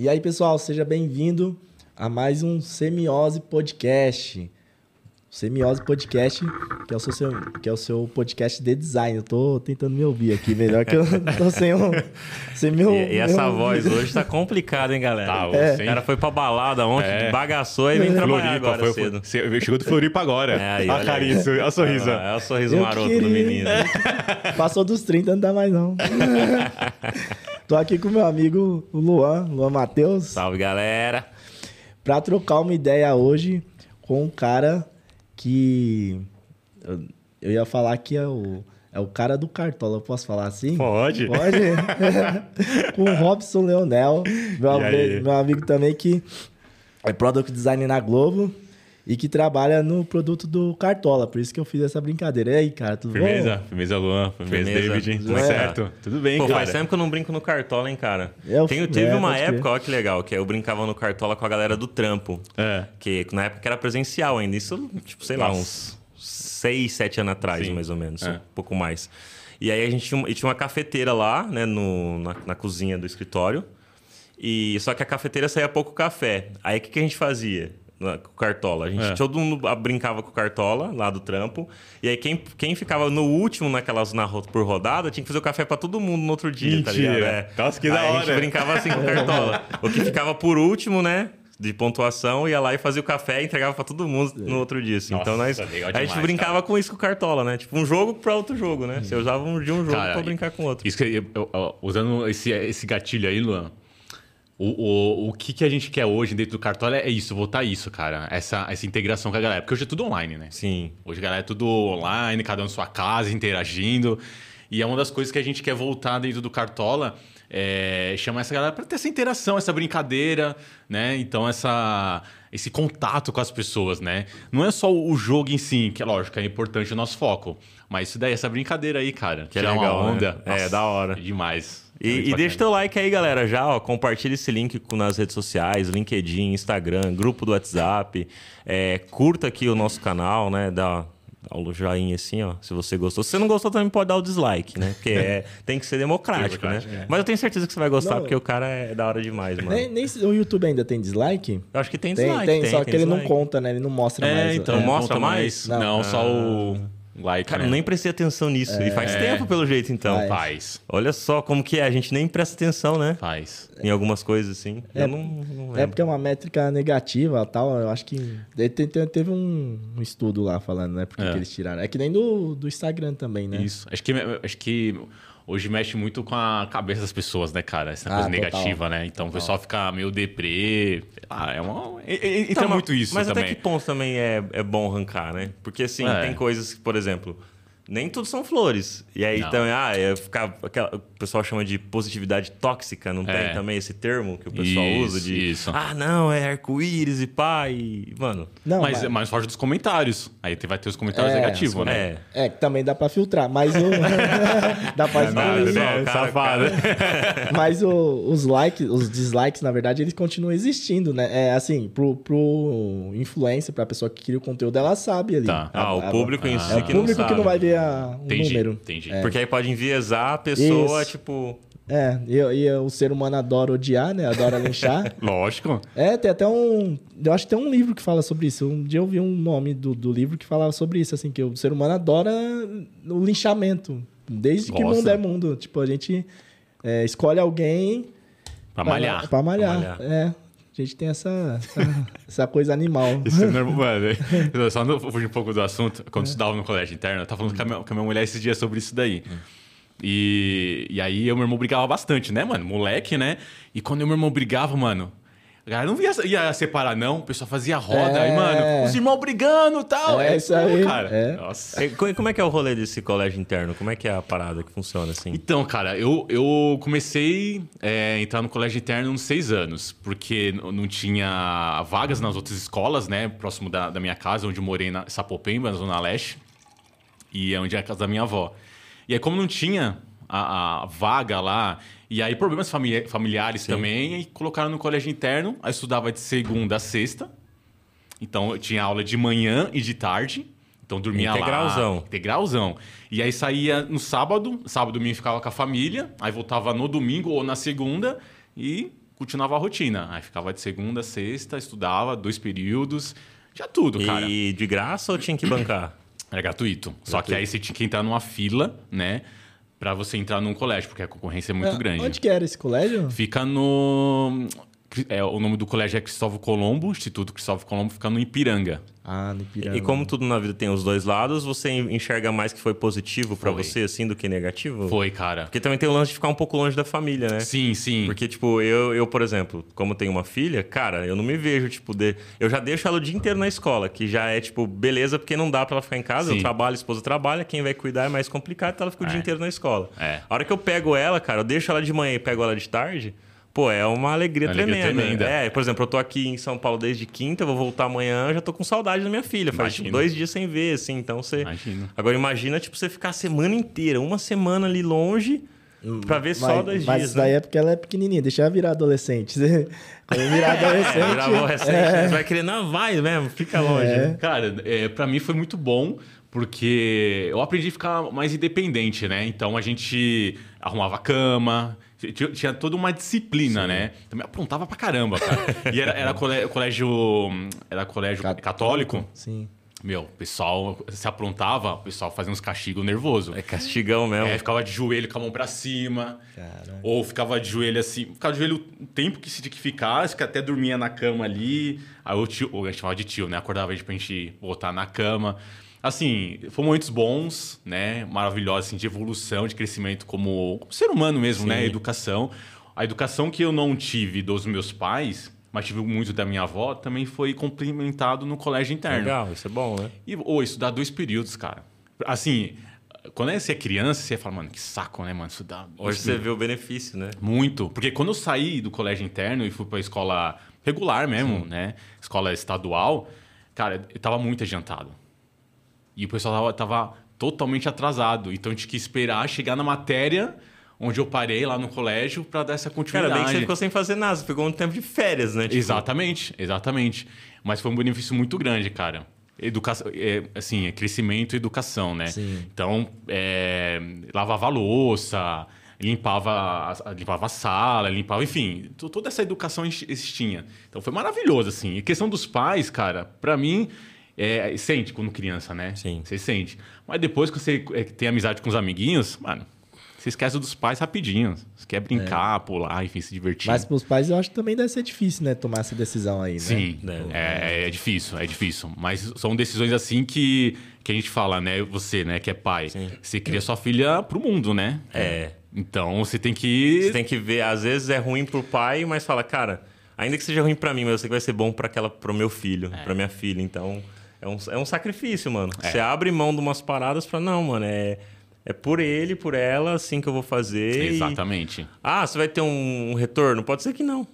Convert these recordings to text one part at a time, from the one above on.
E aí, pessoal, seja bem-vindo a mais um Semiose Podcast. Semiose Podcast, que é, o seu, que é o seu podcast de design. Eu tô tentando me ouvir aqui melhor, que eu tô sem, um, sem meu. E, e essa meu... voz hoje tá complicada, hein, galera? Tá, é. O cara foi pra balada ontem, é. bagaçou e vem trabalhar Floripa, agora foi, cedo. Foi, chegou do Floripa agora. É, aí, a carinha, a sorriso. É, é o sorriso eu maroto queria. do menino. Passou dos 30, não dá mais não. Tô aqui com meu amigo o Luan, Luan Matheus. Salve, galera. Pra trocar uma ideia hoje com um cara que eu, eu ia falar que é o, é o cara do Cartola, eu posso falar assim? Pode. Pode? Com o Robson Leonel, meu, amigo, meu amigo também que é Product Design na Globo e que trabalha no produto do Cartola. Por isso que eu fiz essa brincadeira. E aí, cara, tudo firmeza, bom? Firmeza, Luan. Firmeza, firmeza. David. Tudo é. certo? Tudo bem, Pô, cara. Faz tempo que eu não brinco no Cartola, hein, cara. Eu, Tenho, teve é, uma época, olha que legal, que eu brincava no Cartola com a galera do trampo. É. Que na época era presencial ainda. Isso, tipo, sei Nossa. lá, uns seis, sete anos atrás, Sim. mais ou menos. É. Um pouco mais. E aí a gente tinha, tinha uma cafeteira lá, né, no, na, na cozinha do escritório. E só que a cafeteira saía pouco café. Aí o que, que a gente fazia? Com o Cartola. A gente, é. Todo mundo brincava com o Cartola, lá do trampo. E aí, quem, quem ficava no último naquelas na, por rodada, tinha que fazer o café para todo mundo no outro dia, Mentira. tá ligado? É. Nossa, que da hora. a gente brincava assim com o Cartola. o que ficava por último, né? De pontuação, ia lá e fazia o café e entregava para todo mundo no outro dia. Assim. Nossa, então nós, demais, a gente brincava cara. com isso com o Cartola, né? Tipo, um jogo para outro jogo, né? Você usava um de um jogo para brincar com outro. Isso que eu, eu, usando esse, esse gatilho aí, Luan o, o, o que, que a gente quer hoje dentro do Cartola é isso, voltar isso, cara. Essa, essa integração com a galera. Porque hoje é tudo online, né? Sim. Hoje a galera é tudo online, cada um na sua casa, interagindo. E é uma das coisas que a gente quer voltar dentro do Cartola. É, chamar essa galera para ter essa interação, essa brincadeira, né? Então, essa, esse contato com as pessoas, né? Não é só o jogo em si, que é lógico, é importante o nosso foco. Mas isso daí, essa brincadeira aí, cara. Que é legal, uma onda. Né? Nossa, é, da hora. Demais. E, e deixa teu like aí, galera. Já, ó, compartilha esse link nas redes sociais, LinkedIn, Instagram, grupo do WhatsApp. É, curta aqui o nosso canal, né? Dá, dá o joinha assim, ó, se você gostou. Se você não gostou, também pode dar o dislike, né? Porque é, tem que ser democrático, né? É. Mas eu tenho certeza que você vai gostar, não, porque o cara é da hora demais, mano. Nem, nem o YouTube ainda tem dislike? Eu acho que tem dislike. Tem, tem só tem que ele não conta, né? Ele não mostra é, mais. Então, não mostra mais? Não, não só o ah. Like, Cara, né? nem prestei atenção nisso. É. E faz é. tempo, pelo jeito, então. Faz. faz. Olha só como que é. A gente nem presta atenção, né? Faz. Em algumas coisas, assim. É, Eu não, não é porque é uma métrica negativa tal. Eu acho que... Teve um, um estudo lá falando, né? Porque é. que eles tiraram. É que nem do, do Instagram também, né? Isso. Acho que... Acho que hoje mexe muito com a cabeça das pessoas, né, cara? Essa coisa ah, negativa, né? Então total. o pessoal fica meio deprê. Ah, é uma. Entra então, muito isso mas também. Mas até que ponto também é, é bom arrancar, né? Porque assim, é. tem coisas por exemplo nem tudo são flores. E aí não. também, ah, é ficar, aquela, o pessoal chama de positividade tóxica, não é. tem também esse termo que o pessoal isso, usa de isso. ah, não, é arco-íris e pá, e, mano. Não, mas, mas... mais forte dos comentários. Aí vai ter os comentários é, negativos, né? É. é, também dá para filtrar, mas o dá para excluir. Né? Safado. mas o, os likes, os dislikes, na verdade, eles continuam existindo, né? É assim, pro, pro influencer, pra pessoa que cria o conteúdo, ela sabe ali. Tá. Ah, a, o público a, em si é o público que não vai ver um entendi, número. Entendi. É. Porque aí pode enviesar a pessoa, Isso. tipo. É, e, e, o ser humano adora odiar, né? Adora linchar. Lógico. É, tem até um. Eu acho que tem um livro que fala sobre isso. Um dia eu vi um nome do, do livro que falava sobre isso, assim, que o ser humano adora o linchamento. Desde Nossa. que mundo é mundo. Tipo, a gente é, escolhe alguém. Pra malhar. Pra, pra malhar. Pra malhar. É. A gente tem essa, essa, essa coisa animal. Isso é normal, mano. Só não fugir um pouco do assunto. Quando é. estudava no colégio interno, eu tava falando com a, minha, com a minha mulher esses dias sobre isso daí. É. E, e aí, eu meu irmão brigava bastante, né, mano? Moleque, né? E quando o meu irmão brigava, mano, a galera não ia, ia separar, não. O pessoal fazia roda. É. Aí, mano, os irmãos brigando e tal. É, é isso aí. cara. É. Nossa. Como é que é o rolê desse colégio interno? Como é que é a parada que funciona assim? Então, cara, eu, eu comecei é, a entrar no colégio interno uns seis anos. Porque não tinha vagas nas outras escolas, né? Próximo da, da minha casa, onde eu morei na Sapopemba, na Zona Leste. E é onde é a casa da minha avó. E aí, como não tinha a, a vaga lá. E aí, problemas familiares Sim. também. E colocaram no colégio interno. Aí estudava de segunda a sexta. Então, eu tinha aula de manhã e de tarde. Então, dormia Integralzão. lá. Integralzão. E aí, saía no sábado. Sábado, domingo, ficava com a família. Aí, voltava no domingo ou na segunda. E continuava a rotina. Aí ficava de segunda a sexta, estudava dois períodos, tinha tudo, cara. E de graça ou tinha que bancar? Era gratuito. gratuito. Só que aí você tinha que entrar numa fila, né? Pra você entrar num colégio, porque a concorrência é muito é, grande. Onde que era esse colégio? Fica no. É, o nome do colégio é Cristóvão Colombo, Instituto Cristóvão Colombo, fica no Ipiranga. Ah, no Ipiranga. E como tudo na vida tem os dois lados, você enxerga mais que foi positivo para você, assim, do que negativo? Foi, cara. Porque também tem o lance de ficar um pouco longe da família, né? Sim, sim. Porque, tipo, eu, eu por exemplo, como tenho uma filha, cara, eu não me vejo, tipo, de... eu já deixo ela o dia inteiro na escola, que já é, tipo, beleza, porque não dá para ela ficar em casa, sim. eu trabalho, a esposa trabalha, quem vai cuidar é mais complicado, então ela fica o é. dia inteiro na escola. É. A hora que eu pego ela, cara, eu deixo ela de manhã e pego ela de tarde pô, é uma alegria, uma tremenda. alegria tremenda. É, por exemplo, eu tô aqui em São Paulo desde quinta, vou voltar amanhã, já tô com saudade da minha filha. Faz tipo, dois dias sem ver, assim, então você. Imagina. Agora imagina, tipo, você ficar a semana inteira, uma semana ali longe. Pra ver só dois dias. Mas daí né? é porque ela é pequenininha, deixa ela virar adolescente. Quando virar adolescente. é, virar adolescente, é. você vai querer, não, vai mesmo, fica longe. É. Cara, é, pra mim foi muito bom, porque eu aprendi a ficar mais independente, né? Então a gente arrumava cama, tinha, tinha toda uma disciplina, Sim. né? Também aprontava pra caramba, cara. E era, era colégio. Era colégio católico. católico. Sim. Meu, o pessoal se aprontava, o pessoal fazia uns castigos nervoso. É castigão mesmo. É, ficava de joelho com a mão pra cima. Caramba. Ou ficava de joelho assim. Ficava de joelho o tempo que se tinha que ficar, que até dormia na cama ali. Aí o tio, a gente chamava de tio, né? Acordava a gente pra gente voltar na cama. Assim, foram momentos bons, né? Maravilhosos, assim, de evolução, de crescimento como, como ser humano mesmo, né? Sim. né? Educação. A educação que eu não tive dos meus pais, mas tive muito da minha avó, também foi complementado no colégio interno. Legal, isso é bom, né? E, ou estudar dois períodos, cara. Assim, quando você é criança, você fala, mano, que saco, né, mano? Estudar. Hoje você vê o benefício, né? Muito. Porque quando eu saí do colégio interno e fui pra escola regular mesmo, Sim. né? Escola estadual, cara, eu tava muito adiantado. E o pessoal tava, tava totalmente atrasado. Então a gente quis esperar chegar na matéria onde eu parei lá no colégio para dar essa continuidade. Cara, bem que você ficou sem fazer nada, você pegou um tempo de férias, né? Tipo... Exatamente, exatamente. Mas foi um benefício muito grande, cara. Educação, é, assim, é crescimento e educação, né? Sim. Então, é, lavava a louça, limpava, limpava a sala, limpava, enfim, toda essa educação existia. Então foi maravilhoso, assim. E questão dos pais, cara, para mim é, sente quando criança, né? Sim. Você sente. Mas depois que você é, tem amizade com os amiguinhos, mano, você esquece dos pais rapidinho. Você quer brincar, é. pular, enfim, se divertir. Mas para os pais eu acho que também deve ser difícil, né? Tomar essa decisão aí, né? Sim, é, é, é, difícil, é difícil. Mas são decisões assim que, que a gente fala, né? Você, né, que é pai. Sim. Você cria sua filha pro mundo, né? É. Então você tem que. Você tem que ver, às vezes é ruim pro pai, mas fala, cara, ainda que seja ruim para mim, mas eu sei que vai ser bom para aquela pro meu filho, é. para minha filha. Então. É um, é um sacrifício, mano. É. Você abre mão de umas paradas pra, não, mano, é, é por ele, por ela, assim que eu vou fazer. Exatamente. E... Ah, você vai ter um, um, retorno? Pode ser que não.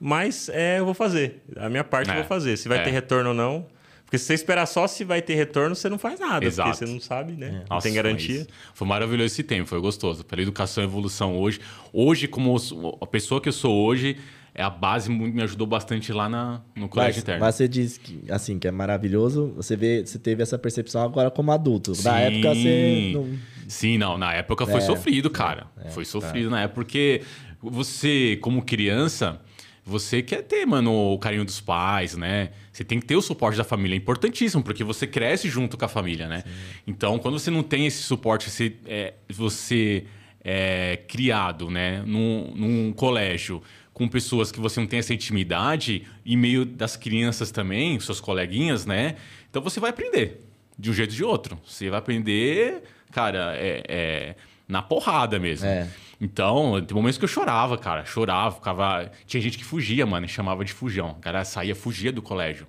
Mas é, eu vou fazer. A minha parte é. eu vou fazer. Se vai é. ter retorno ou não. Porque se você esperar só se vai ter retorno, você não faz nada. Exato. Porque você não sabe, né? É. Não Nossa, tem garantia. Foi maravilhoso esse tempo, foi gostoso. Pela educação e evolução hoje. Hoje, como a pessoa que eu sou hoje, é a base me ajudou bastante lá na, no colégio mas, interno. Mas você diz que, assim, que é maravilhoso, você, vê, você teve essa percepção agora como adulto. Sim, na época você. Não... Sim, não. Na época foi é, sofrido, cara. É, foi tá. sofrido tá. na época, porque você, como criança, você quer ter, mano, o carinho dos pais, né? Você tem que ter o suporte da família. É importantíssimo, porque você cresce junto com a família, né? Sim. Então, quando você não tem esse suporte, você é, você é criado, né, num, num colégio com pessoas que você não tem essa intimidade, e meio das crianças também, suas coleguinhas, né? Então você vai aprender de um jeito ou de outro. Você vai aprender, cara, é, é na porrada mesmo. É. Então, tem momentos que eu chorava, cara. Chorava, ficava. Tinha gente que fugia, mano, chamava de fujão. O cara saía, fugia do colégio.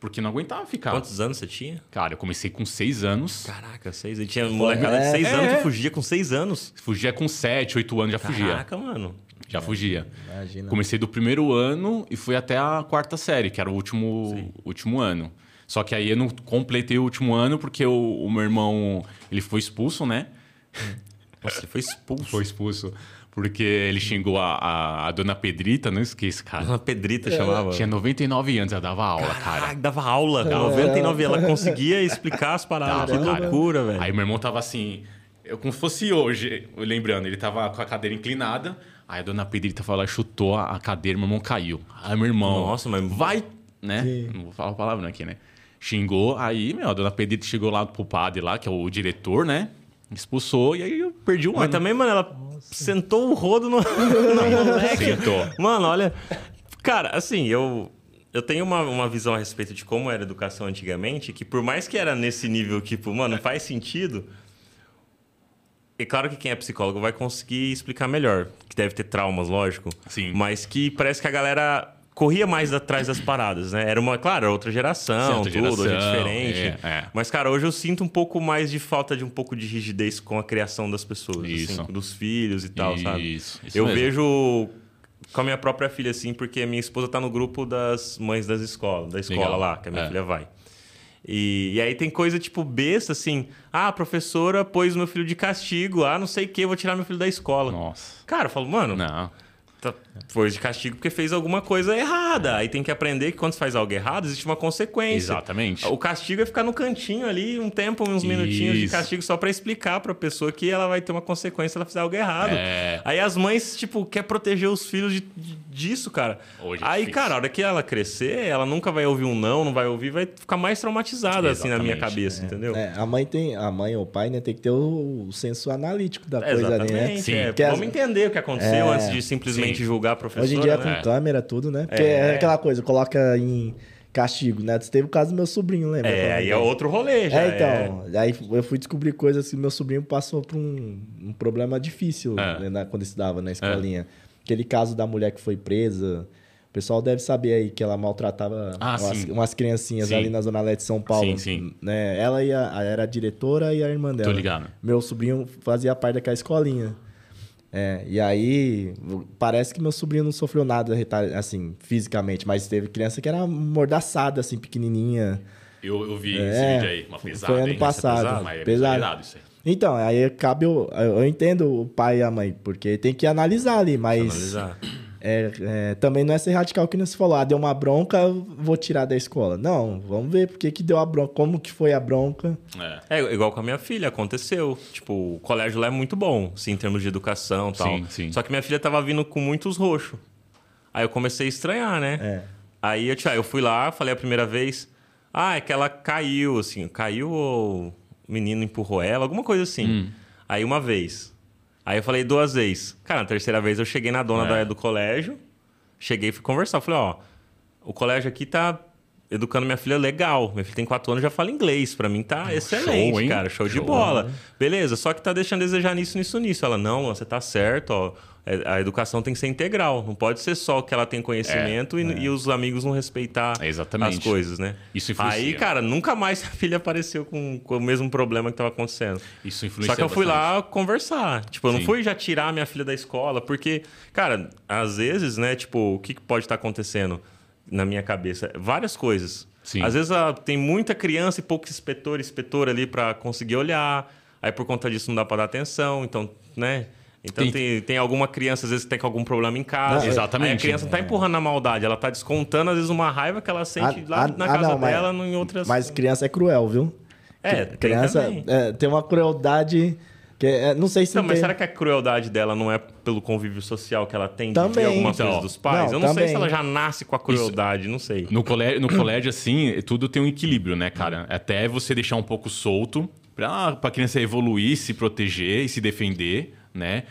Porque não aguentava ficar. Quantos anos você tinha? Cara, eu comecei com seis anos. Caraca, seis. E tinha molecada é, de seis é, anos que fugia com seis anos. Fugia com sete, oito anos já Caraca, fugia. Caraca, mano. Já fugia. Imagina. Comecei do primeiro ano e fui até a quarta série, que era o último, último ano. Só que aí eu não completei o último ano porque o, o meu irmão ele foi expulso, né? Nossa, ele foi expulso. Foi expulso. Porque ele xingou a, a, a, dona Pedrita, não esqueço, cara. Dona Pedrita é, chamava. Tinha 99 anos, ela dava aula, Caraca, cara. dava aula, é. 99 ela conseguia explicar as paradas. que loucura, velho. Aí meu irmão tava assim, eu, como se fosse hoje, lembrando, ele tava com a cadeira inclinada, Aí a dona Pedrita foi lá, chutou a cadeira, meu irmão caiu. Aí meu irmão. Nossa, mas. Vai! Né? Sim. Não vou falar a palavra aqui, né? Xingou. Aí, meu, a dona Pedrita chegou lá pro padre lá, que é o diretor, né? Expulsou e aí eu perdi um Mas ano. também, mano, ela sentou o rodo no, no moleque. Sentou. Mano, olha. Cara, assim, eu. Eu tenho uma, uma visão a respeito de como era a educação antigamente, que por mais que era nesse nível, tipo, mano, faz sentido, é claro que quem é psicólogo vai conseguir explicar melhor, que deve ter traumas, lógico. Sim. Mas que parece que a galera corria mais atrás das paradas, né? Era uma, claro, outra geração, outra tudo, geração, hoje é diferente. É, é. Mas, cara, hoje eu sinto um pouco mais de falta de um pouco de rigidez com a criação das pessoas, assim, dos filhos e tal, isso, sabe? Isso, eu mesmo. vejo com a minha própria filha, assim, porque minha esposa tá no grupo das mães das escolas, da escola Legal. lá, que a minha é. filha vai. E, e, aí tem coisa tipo besta, assim. Ah, a professora pôs meu filho de castigo. Ah, não sei o que, vou tirar meu filho da escola. Nossa. Cara, eu falo, mano. Não. Tá, foi de castigo porque fez alguma coisa errada. Aí tem que aprender que quando você faz algo errado, existe uma consequência. Exatamente. O castigo é ficar no cantinho ali um tempo, uns minutinhos Isso. de castigo só para explicar para a pessoa que ela vai ter uma consequência se ela fizer algo errado. É... Aí as mães, tipo, quer proteger os filhos de, de, disso, cara. Hoje é Aí, difícil. cara, a hora que ela crescer, ela nunca vai ouvir um não, não vai ouvir, vai ficar mais traumatizada assim na minha cabeça, é. entendeu? É, a mãe tem, a mãe ou o pai, né, tem que ter o, senso analítico da coisa ali, né? Sim. É, Vamos as... entender o que aconteceu é. antes de simplesmente Sim. julgar a professora. Hoje em dia né? com câmera, tudo, né? Porque é. é aquela coisa, coloca em castigo, né? Teve o caso do meu sobrinho, lembra? É, aí é outro rolê já. É, então. É. Aí eu fui descobrir coisas assim, meu sobrinho passou por um, um problema difícil é. né, quando estudava na escolinha. É. Aquele caso da mulher que foi presa. O pessoal deve saber aí que ela maltratava ah, umas, umas, criancinhas sim. ali na Zona Leste de São Paulo. Sim, sim. Né? Ela e a, era a diretora e a irmã dela. Tô ligado. Meu sobrinho fazia parte daquela escolinha. É, e aí, parece que meu sobrinho não sofreu nada, assim, fisicamente, mas teve criança que era mordaçada, assim, pequenininha. Eu, eu vi é, esse vídeo aí, uma pesada, Foi ano hein? passado. É pesado, é pesado. pesado isso aí. Então, aí cabe. Eu, eu entendo o pai e a mãe, porque tem que analisar ali, mas. Analisar. É, é, também não é ser radical que não se falou, ah, deu uma bronca, vou tirar da escola. Não, vamos ver por que, que deu a bronca, como que foi a bronca. É. é. igual com a minha filha, aconteceu. Tipo, o colégio lá é muito bom, assim, em termos de educação e tal. Sim, sim. Só que minha filha tava vindo com muitos roxos. Aí eu comecei a estranhar, né? É. Aí eu, eu fui lá, falei a primeira vez, ah, é que ela caiu, assim, caiu ou o menino empurrou ela, alguma coisa assim. Hum. Aí uma vez. Aí eu falei duas vezes. Cara, na terceira vez eu cheguei na dona é. da, do colégio, cheguei e fui conversar. Falei, ó, o colégio aqui tá educando minha filha legal. Minha filha tem quatro anos já fala inglês. Para mim tá excelente, show, cara. Show, show, de bola. Né? Beleza, só que tá deixando a desejar nisso, nisso, nisso. Ela, não, você tá certo, ó. É, a educação tem que ser integral. Não pode ser só que ela tem conhecimento é, e, é. e, os amigos não respeitar Exatamente. as coisas, né? Isso influencia. Aí, cara, nunca mais a filha apareceu com, com o mesmo problema que estava acontecendo. Isso influencia Só que eu fui bastante. lá conversar. Tipo, eu Sim. não fui já tirar minha filha da escola, porque, cara, às vezes, né, tipo, o que pode estar acontecendo na minha cabeça? Várias coisas. Sim. Às vezes ah, tem muita criança e pouco inspetor, inspetor ali para conseguir olhar. Aí por conta disso não dá para dar atenção, então, né? Então tem... Tem, tem, alguma criança, às vezes, que tem algum problema em casa. Não, exatamente. Aí a criança não está empurrando na maldade, ela está descontando, às vezes, uma raiva que ela sente a, lá a, na casa não, dela, mas, em outras. Mas criança é cruel, viu? É, criança tem, é, tem uma crueldade. Que é, não sei se. Não, não mas tem... será que a crueldade dela não é pelo convívio social que ela tem de também. ver algumas então, coisas dos pais? não, Eu não também. sei se ela já nasce com a crueldade, Isso. não sei. No colégio, no colégio, assim, tudo tem um equilíbrio, né, cara? Até você deixar um pouco solto para a criança evoluir, se proteger e se defender, né?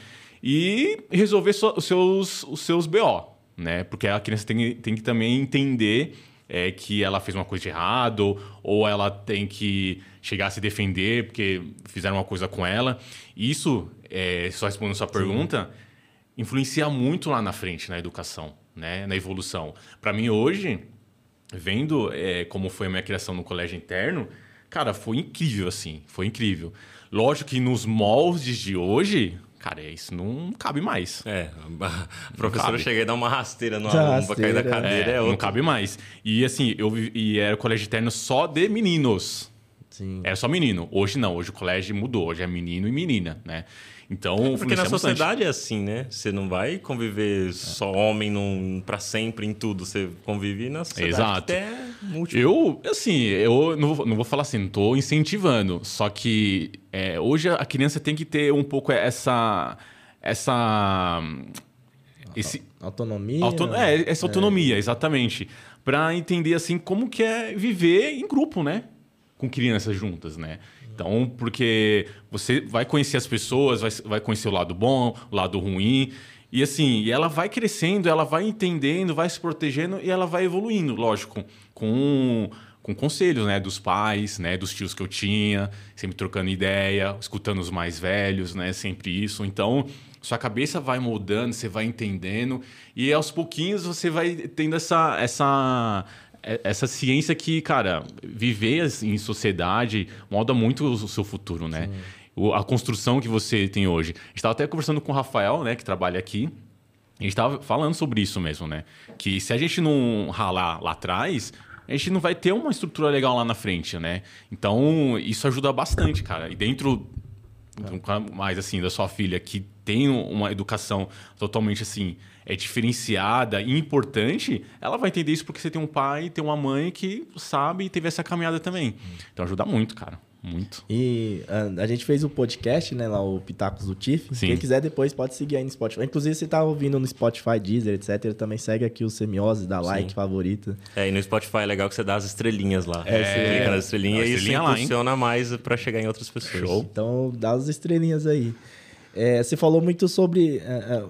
e resolver so, os, seus, os seus BO, né? Porque a criança tem, tem que também entender é, que ela fez uma coisa de errado ou ela tem que chegar a se defender porque fizeram uma coisa com ela. Isso, é, só respondendo sua pergunta, influencia muito lá na frente na educação, né? Na evolução. Para mim hoje, vendo é, como foi a minha criação no colégio interno, cara, foi incrível assim, foi incrível. Lógico que nos moldes de hoje, Cara, isso não cabe mais. É, a professora chega e dá uma rasteira no aluno pra cair da cadeira. É, é não cabe mais. E assim, eu e era o colégio interno só de meninos. Sim. Era só menino. Hoje não, hoje o colégio mudou. Hoje é menino e menina, né? Então, Porque na sociedade é assim, né? Você não vai conviver é. só homem num, pra sempre em tudo. Você convive na sociedade Exato. até múltiplo. Eu, assim, eu não vou, não vou falar assim, não tô incentivando. Só que é, hoje a criança tem que ter um pouco essa... essa esse autonomia. Auto, é, essa autonomia, é. exatamente. Para entender assim como que é viver em grupo, né? Com crianças juntas, né? Então, porque você vai conhecer as pessoas, vai, vai conhecer o lado bom, o lado ruim. E assim, e ela vai crescendo, ela vai entendendo, vai se protegendo e ela vai evoluindo, lógico, com, com conselhos, né, dos pais, né, dos tios que eu tinha, sempre trocando ideia, escutando os mais velhos, né, sempre isso. Então, sua cabeça vai moldando, você vai entendendo e aos pouquinhos você vai tendo essa essa essa ciência que, cara, viver em sociedade molda muito o seu futuro, né? Sim a construção que você tem hoje. A gente estava até conversando com o Rafael, né, que trabalha aqui. A gente estava falando sobre isso mesmo, né? Que se a gente não ralar lá atrás, a gente não vai ter uma estrutura legal lá na frente, né? Então, isso ajuda bastante, cara. E dentro mais assim da sua filha que tem uma educação totalmente assim é diferenciada e importante, ela vai entender isso porque você tem um pai, tem uma mãe que sabe e teve essa caminhada também. Então ajuda muito, cara. Muito. E a, a, gente fez o podcast, né? Lá, o Pitacos do Tiff. Quem quiser depois pode seguir aí no Spotify. Inclusive, você tá ouvindo no Spotify, Deezer, etc. Também segue aqui o Semiose, dá like, Sim. favorita. É, e no Spotify é legal que você dá as estrelinhas lá. É, você clica nas estrelinhas e isso funciona mais para chegar em outras pessoas. Show. Então, dá as estrelinhas aí. É, você falou muito sobre. É, é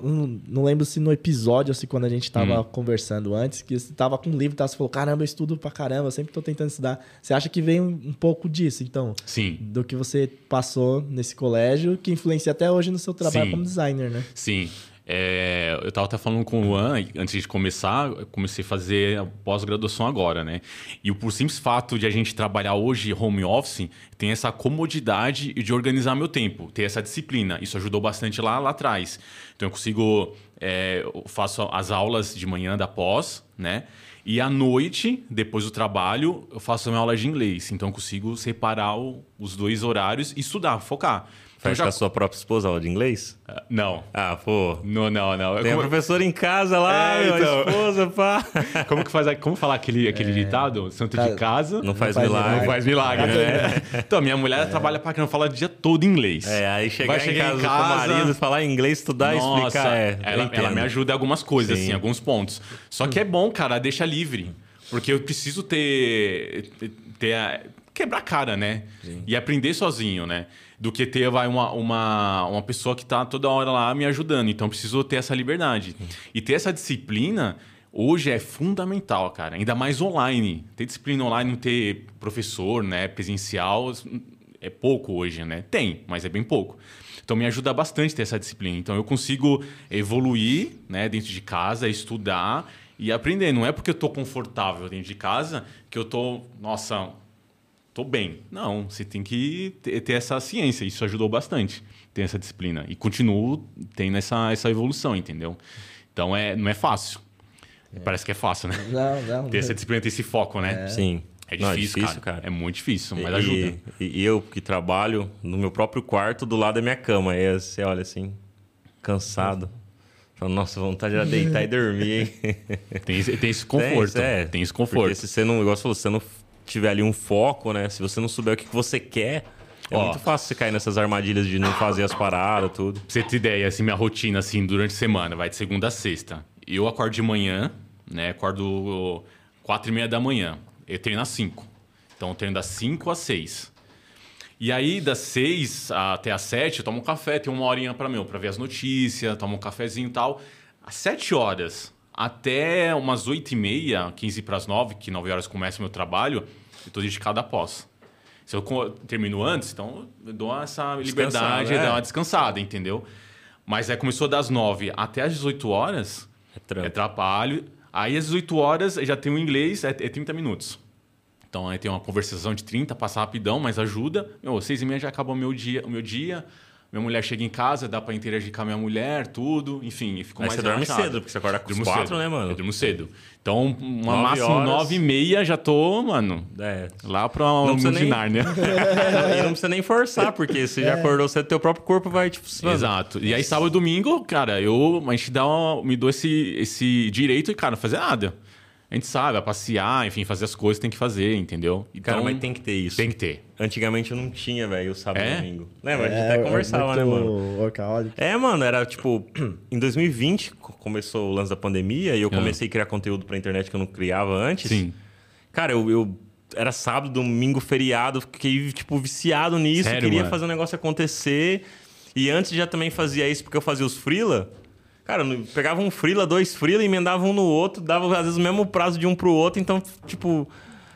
não lembro se no episódio ou se quando a gente estava hum. conversando antes, que você estava com um livro, tá, você falou: caramba, eu estudo pra caramba, eu sempre estou tentando estudar. Você acha que vem um, um, pouco disso, então? Sim. Do que você passou nesse colégio, que influencia até hoje no seu trabalho Sim. como designer, né? Sim. É, eu estava até falando com o Juan, antes de começar, comecei a fazer a pós-graduação agora, né? E por simples fato de a gente trabalhar hoje home office, tem essa comodidade de organizar meu tempo, ter essa disciplina. Isso ajudou bastante lá, lá atrás. Então eu consigo, é, eu faço as aulas de manhã da pós, né? E à noite, depois do trabalho, eu faço minha aula de inglês. Então eu consigo separar o, os dois horários e estudar, focar. Faz já... com a sua própria esposa aula de inglês? Uh, não. Ah, pô. Não, não, não. Tem Como... a professora em casa lá, é, então... esposa, pá. Como que faz? Como falar aquele, aquele é... ditado? Santo de casa. Não faz, não faz milagre. Não faz milagre, né? então, minha mulher é. trabalha para que não fala o dia todo inglês. É, aí chegar, Vai chegar em casa, em casa com o marido, falar inglês, estudar, Nossa, explicar. É, ela, ela, me ajuda em algumas coisas, Sim. assim, alguns pontos. Só que é bom, cara, deixa livre. Porque eu preciso ter. ter a, quebrar a cara, né? Sim. E aprender sozinho, né? Do que ter vai, uma, uma, uma pessoa que está toda hora lá me ajudando. Então, preciso ter essa liberdade. E ter essa disciplina hoje é fundamental, cara. Ainda mais online. Ter disciplina online, não ter professor, né, presencial, é pouco hoje, né? Tem, mas é bem pouco. Então me ajuda bastante ter essa disciplina. Então eu consigo evoluir, né, dentro de casa, estudar e aprender. Não é porque eu estou confortável dentro de casa que eu estou, nossa, tô bem. Não, você tem que ter, essa ciência. Isso ajudou bastante, ter essa disciplina. E continuo tendo essa, essa evolução, entendeu? Então é, não é fácil. É. Parece que é fácil, né? Não, não. Ter essa disciplina, ter esse foco, né? É. Sim. É difícil, não, é difícil cara. cara. É muito difícil, mas e, ajuda. E, eu que trabalho no meu próprio quarto, do lado da minha cama. Aí você olha assim, cansado. Fala, nossa, vontade de deitar e dormir, hein? Tem, tem esse conforto. Tem, é, tem esse conforto. Porque se você não, igual você falou, se você não tiver ali um foco, né? Se você não souber o que você quer, é Ó, muito fácil você cair nessas armadilhas de não fazer as paradas, tudo. Pra você ter ideia, assim, minha rotina, assim, durante a semana, vai de segunda a sexta. Eu acordo de manhã, né? Acordo quatro e meia da manhã. Eu treino às cinco. Então, eu treino das cinco às seis. E aí, das seis até às sete, eu tomo um café, tenho uma horinha para meu, para ver as notícias, tomo um cafezinho e tal. Às sete horas, até umas 8 e meia, 15 para as 9, que 9 horas começa o meu trabalho, eu estou dedicado a pós. Se eu termino antes, então eu dou essa liberdade, é. dar uma descansada, entendeu? Mas aí começou das 9 até as 18 horas, é, é trabalho. Aí às 18 horas já tem o inglês, é, é 30 minutos. Então aí tem uma conversação de 30, passa rapidão, mas ajuda. Meu, 6 e meia já acabou o meu dia, o meu dia minha mulher chega em casa, dá para interagir com a minha mulher, tudo, enfim, e fico mais você dorme cedo, porque você acorda com durmo quatro, cedo. né, mano? Eu durmo cedo. Então, uma máxima nove e meia já tô, mano, é. lá pra um imaginar, nem... né? e não precisa nem forçar, porque você é. já acordou cedo, teu próprio corpo vai, tipo... Exato. E aí, sábado e domingo, cara, eu, a gente dá uma, me dou esse, esse direito e, cara, não fazer nada. A gente sabe, a passear, enfim, fazer as coisas tem que fazer, entendeu? Então, Cara, mas tem que ter isso. Tem que ter. Antigamente eu não tinha, velho, o sábado é? e domingo. Lembra? É, a gente até conversava, né, mano? Workaholic. É, mano, era tipo... em 2020 começou o lance da pandemia e eu ah. comecei a criar conteúdo pra internet que eu não criava antes. Sim. Cara, eu, eu era sábado, domingo, feriado, fiquei, tipo, viciado nisso, Sério, queria mano? fazer o um negócio acontecer. E antes já também fazia isso porque eu fazia os freela. Cara, pegava um freela, dois freela, emendava um no outro, dava às vezes o mesmo prazo de um pro outro, então, tipo.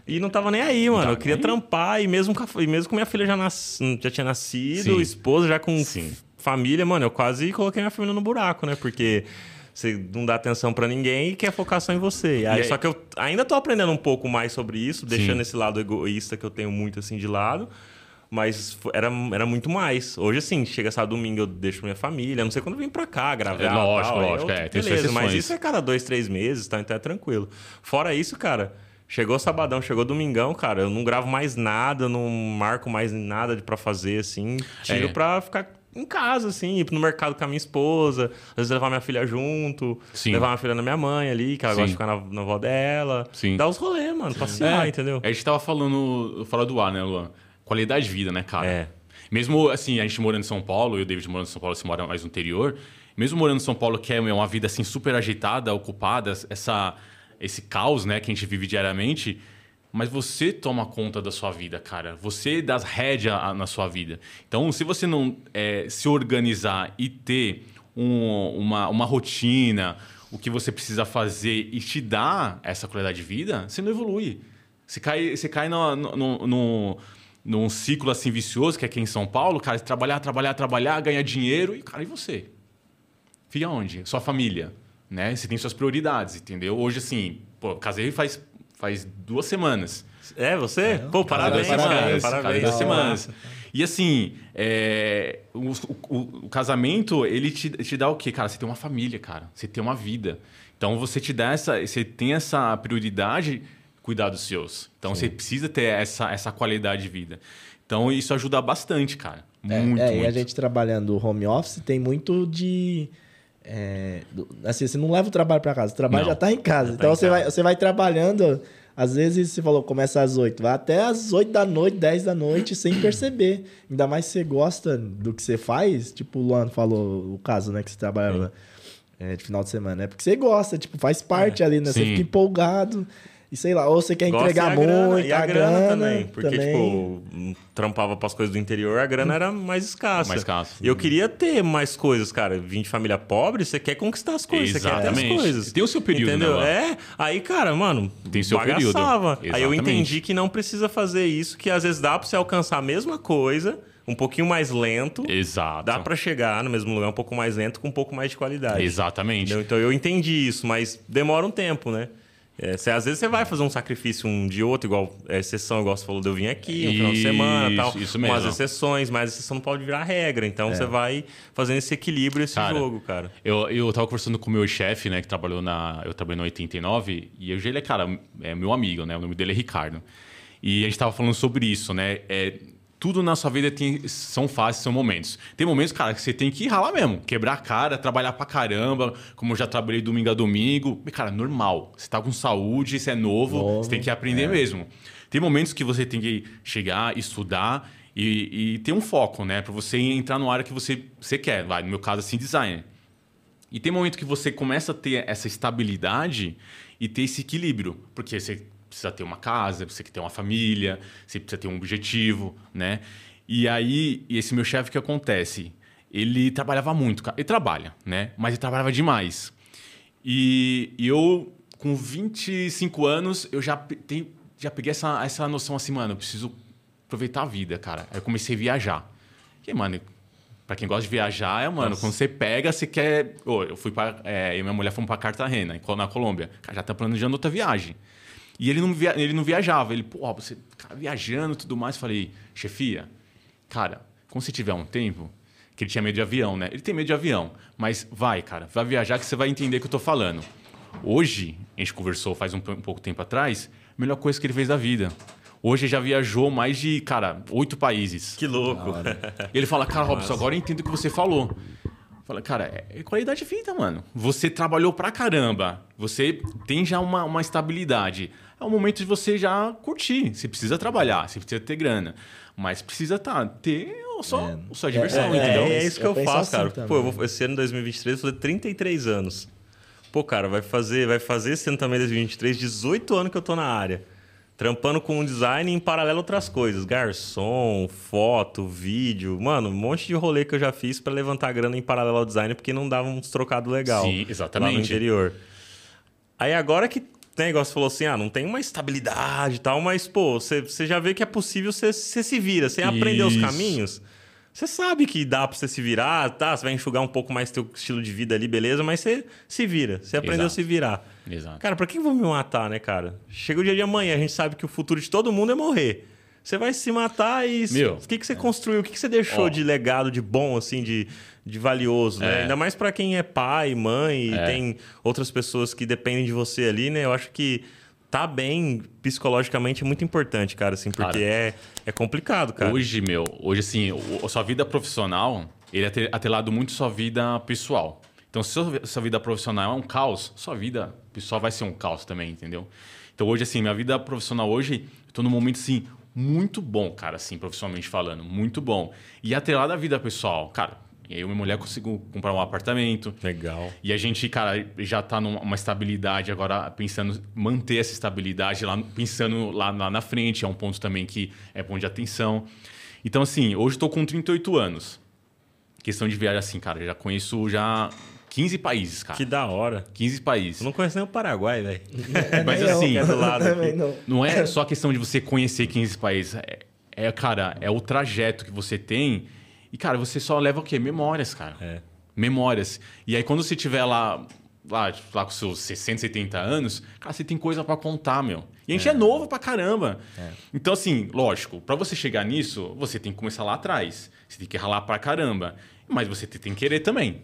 E não tava nem aí, mano. Tá eu queria aí? trampar, e mesmo, com, e mesmo com minha filha já, nas, já tinha nascido, Sim. esposa já com Sim. família, mano, eu quase coloquei minha família no buraco, né? Porque você não dá atenção para ninguém e quer focar só em você. Aí, aí, só que eu ainda tô aprendendo um pouco mais sobre isso, deixando Sim. esse lado egoísta que eu tenho muito assim de lado. Mas era, era muito mais. Hoje, assim, chega sábado domingo, eu deixo minha família. Não sei quando eu vim pra cá gravar. É, lógico, tal, lógico. É, tem beleza, mas isso é cada dois, três meses, tá? Então é tranquilo. Fora isso, cara, chegou sabadão, chegou domingão, cara, eu não gravo mais nada, não marco mais nada para fazer, assim. Tiro é. pra ficar em casa, assim, ir no mercado com a minha esposa, às vezes levar minha filha junto, Sim. levar minha filha na minha mãe ali, que ela Sim. gosta de ficar na, na avó dela. Sim. Dar os rolês, mano, passear, é, entendeu? A gente tava falando fora do ar, né, Luan? Qualidade de vida, né, cara? É. Mesmo assim, a gente morando em São Paulo, e o David morando em São Paulo, você mora mais no interior, mesmo morando em São Paulo, que é uma vida assim super agitada, ocupada, essa, esse caos, né, que a gente vive diariamente, mas você toma conta da sua vida, cara. Você dá rédea na sua vida. Então, se você não é, se organizar e ter um, uma, uma rotina, o que você precisa fazer e te dar essa qualidade de vida, você não evolui. Você cai, você cai no, no, no, num ciclo assim vicioso, que é aqui em São Paulo, cara, trabalhar, trabalhar, trabalhar, ganhar dinheiro e, cara, e você? Fica onde? Sua família, né? Você tem suas prioridades, entendeu? Hoje, assim, pô, casei faz, faz duas semanas. É, você? É, pô, parabéns, parabéns, parabéns, parabéns. Duas semanas. E assim, é, o, o, o, casamento, ele te, te dá o quê, cara? Você tem uma família, cara. Você tem uma vida. Então, você te dá essa... Você tem essa prioridade cuidar dos seus. Então Sim. você precisa ter essa, essa qualidade de vida. Então isso ajuda bastante, cara. É, muito, é, muito. E a gente trabalhando home office tem muito de. É, assim, você não leva o trabalho para casa, o trabalho não, já está em casa. Tá então você, casa. Vai, você vai trabalhando. Às vezes você falou, começa às 8, vai até às 8 da noite, 10 da noite, sem perceber. Ainda mais se você gosta do que você faz, tipo o Luan falou, o caso, né, que você trabalha é, de final de semana, é porque você gosta, tipo, faz parte é, ali, né? Sim. Você fica empolgado. E sei lá, ou você quer Gosta entregar muito, grana, e a, a grana, grana, também. Porque, também. tipo, trampava pras coisas do interior, a grana era mais escassa. Mais escassa. E eu queria ter mais coisas, cara. Vim de família pobre, você quer conquistar as coisas, Exatamente. você quer ter as coisas. Tem o seu período, Entendeu? Né, é, aí, cara, mano, tem seu bagaçava. período. Aí eu entendi que não precisa fazer isso, que às vezes dá pra você alcançar a mesma coisa um pouquinho mais lento. Exato. Dá para chegar no mesmo lugar um pouco mais lento com um pouco mais de qualidade. Exatamente. Entendeu? Então eu entendi isso, mas demora um tempo, né? É, você, às vezes você vai fazer um sacrifício um de outro, igual é, exceção, igual você falou de eu vim aqui, um final de semana tal. Isso mesmo. Umas exceções, mas a exceção não pode virar regra. Então é. você vai fazendo esse equilíbrio, esse cara, jogo, cara. Eu, eu tava conversando com o meu chefe, né, que trabalhou na. Eu trabalhei no 89, e hoje ele é, cara, é meu amigo, né? O nome dele é Ricardo. E a gente tava falando sobre isso, né? É, tudo na sua vida tem, são fases, são momentos. Tem momentos, cara, que você tem que ralar mesmo, quebrar a cara, trabalhar pra caramba, como eu já trabalhei domingo a domingo. Cara, normal. Você tá com saúde, você é novo, novo você tem que aprender é. mesmo. Tem momentos que você tem que chegar, estudar e, e ter um foco, né? Pra você entrar no área que você, você quer. Vai, no meu caso, assim, design. E tem momento que você começa a ter essa estabilidade e ter esse equilíbrio. Porque você precisa ter uma casa, você quer ter uma família, você precisa ter um objetivo, né? E aí, esse meu chefe, o que acontece? Ele trabalhava muito, ele trabalha, né? Mas ele trabalhava demais. E, e eu, com 25 anos, eu já, tem, já peguei essa, essa noção assim, mano, eu preciso aproveitar a vida, cara. Aí eu comecei a viajar. E, mano, Pra quem gosta de viajar, é, mano, Nossa. quando você pega, você quer. Oh, eu fui para é, eu e minha mulher fomos para Cartagena, na Colômbia. Cara, já tá planejando outra viagem. E ele não, via, ele não viajava. Ele, pô, você cara, viajando e tudo mais. Falei, chefia, cara, quando você tiver um tempo, que ele tinha medo de avião, né? Ele tem medo de avião, mas vai, cara, vai viajar que você vai entender o que eu tô falando. Hoje, a gente conversou faz um, um pouco tempo atrás, melhor coisa que ele fez da vida. Hoje já viajou mais de, cara, oito países. Que louco. Ele fala, cara, Robson, agora eu entendo o que você falou. Fala, cara, é, é qualidade de vida, mano. Você trabalhou pra caramba. Você tem já uma, uma estabilidade. É o momento de você já curtir. Você precisa trabalhar, você precisa ter grana. Mas precisa tá, ter só, é. só diversão, é, entendeu? É, é isso que eu, eu faço, assim cara. Também. Pô, eu vou, esse ano 2023 eu vou fazer 33 anos. Pô, cara, vai fazer, vai fazer esse ano também 2023, 18 anos que eu tô na área. Trampando com design e em paralelo outras coisas. Garçom, foto, vídeo. Mano, um monte de rolê que eu já fiz para levantar grana em paralelo ao design, porque não dava uns trocados legal. Sim, exatamente. Lá no interior. Aí agora que tem negócio falou assim: ah, não tem uma estabilidade e tal, mas, pô, você já vê que é possível, você se vira, você aprender os caminhos. Você sabe que dá pra você se virar, tá? Você vai enxugar um pouco mais teu estilo de vida ali, beleza, mas você se vira. Você aprendeu Exato. a se virar. Exato. Cara, pra que vou me matar, né, cara? Chega o dia de amanhã, a gente sabe que o futuro de todo mundo é morrer. Você vai se matar e. Meu, o que, que você é. construiu? O que, que você deixou oh. de legado, de bom, assim, de, de valioso, né? É. Ainda mais para quem é pai, mãe é. e tem outras pessoas que dependem de você ali, né? Eu acho que tá bem psicologicamente é muito importante, cara, assim, porque cara, é, é complicado, cara. Hoje, meu, hoje, assim, a sua vida profissional, ele é atrelado muito à sua vida pessoal. Então, se a sua vida profissional é um caos, sua vida pessoal vai ser um caos também, entendeu? Então, hoje, assim, minha vida profissional hoje, eu tô num momento, assim, muito bom, cara, assim, profissionalmente falando, muito bom. E atrelado à vida pessoal, cara, eu e minha mulher conseguimos comprar um apartamento. Legal. E a gente, cara, já está numa estabilidade agora, pensando manter essa estabilidade lá, pensando lá, lá na frente, é um ponto também que é ponto de atenção. Então, assim, hoje estou com 38 anos. Questão de viagem, assim, cara, já conheço já 15 países, cara. Que da hora. 15 países. Eu não conheço nem o Paraguai, velho. Mas assim, é do lado não. não é só questão de você conhecer 15 países. É, é, cara, é o trajeto que você tem e, cara, você só leva o quê? Memórias, cara. É. Memórias. E aí, quando você tiver lá, lá, lá com seus 60, 70 anos, cara, você tem coisa para contar, meu. E a gente é, é novo pra caramba. É. Então, assim, lógico, para você chegar nisso, você tem que começar lá atrás. Você tem que ralar pra caramba. Mas você tem que querer também.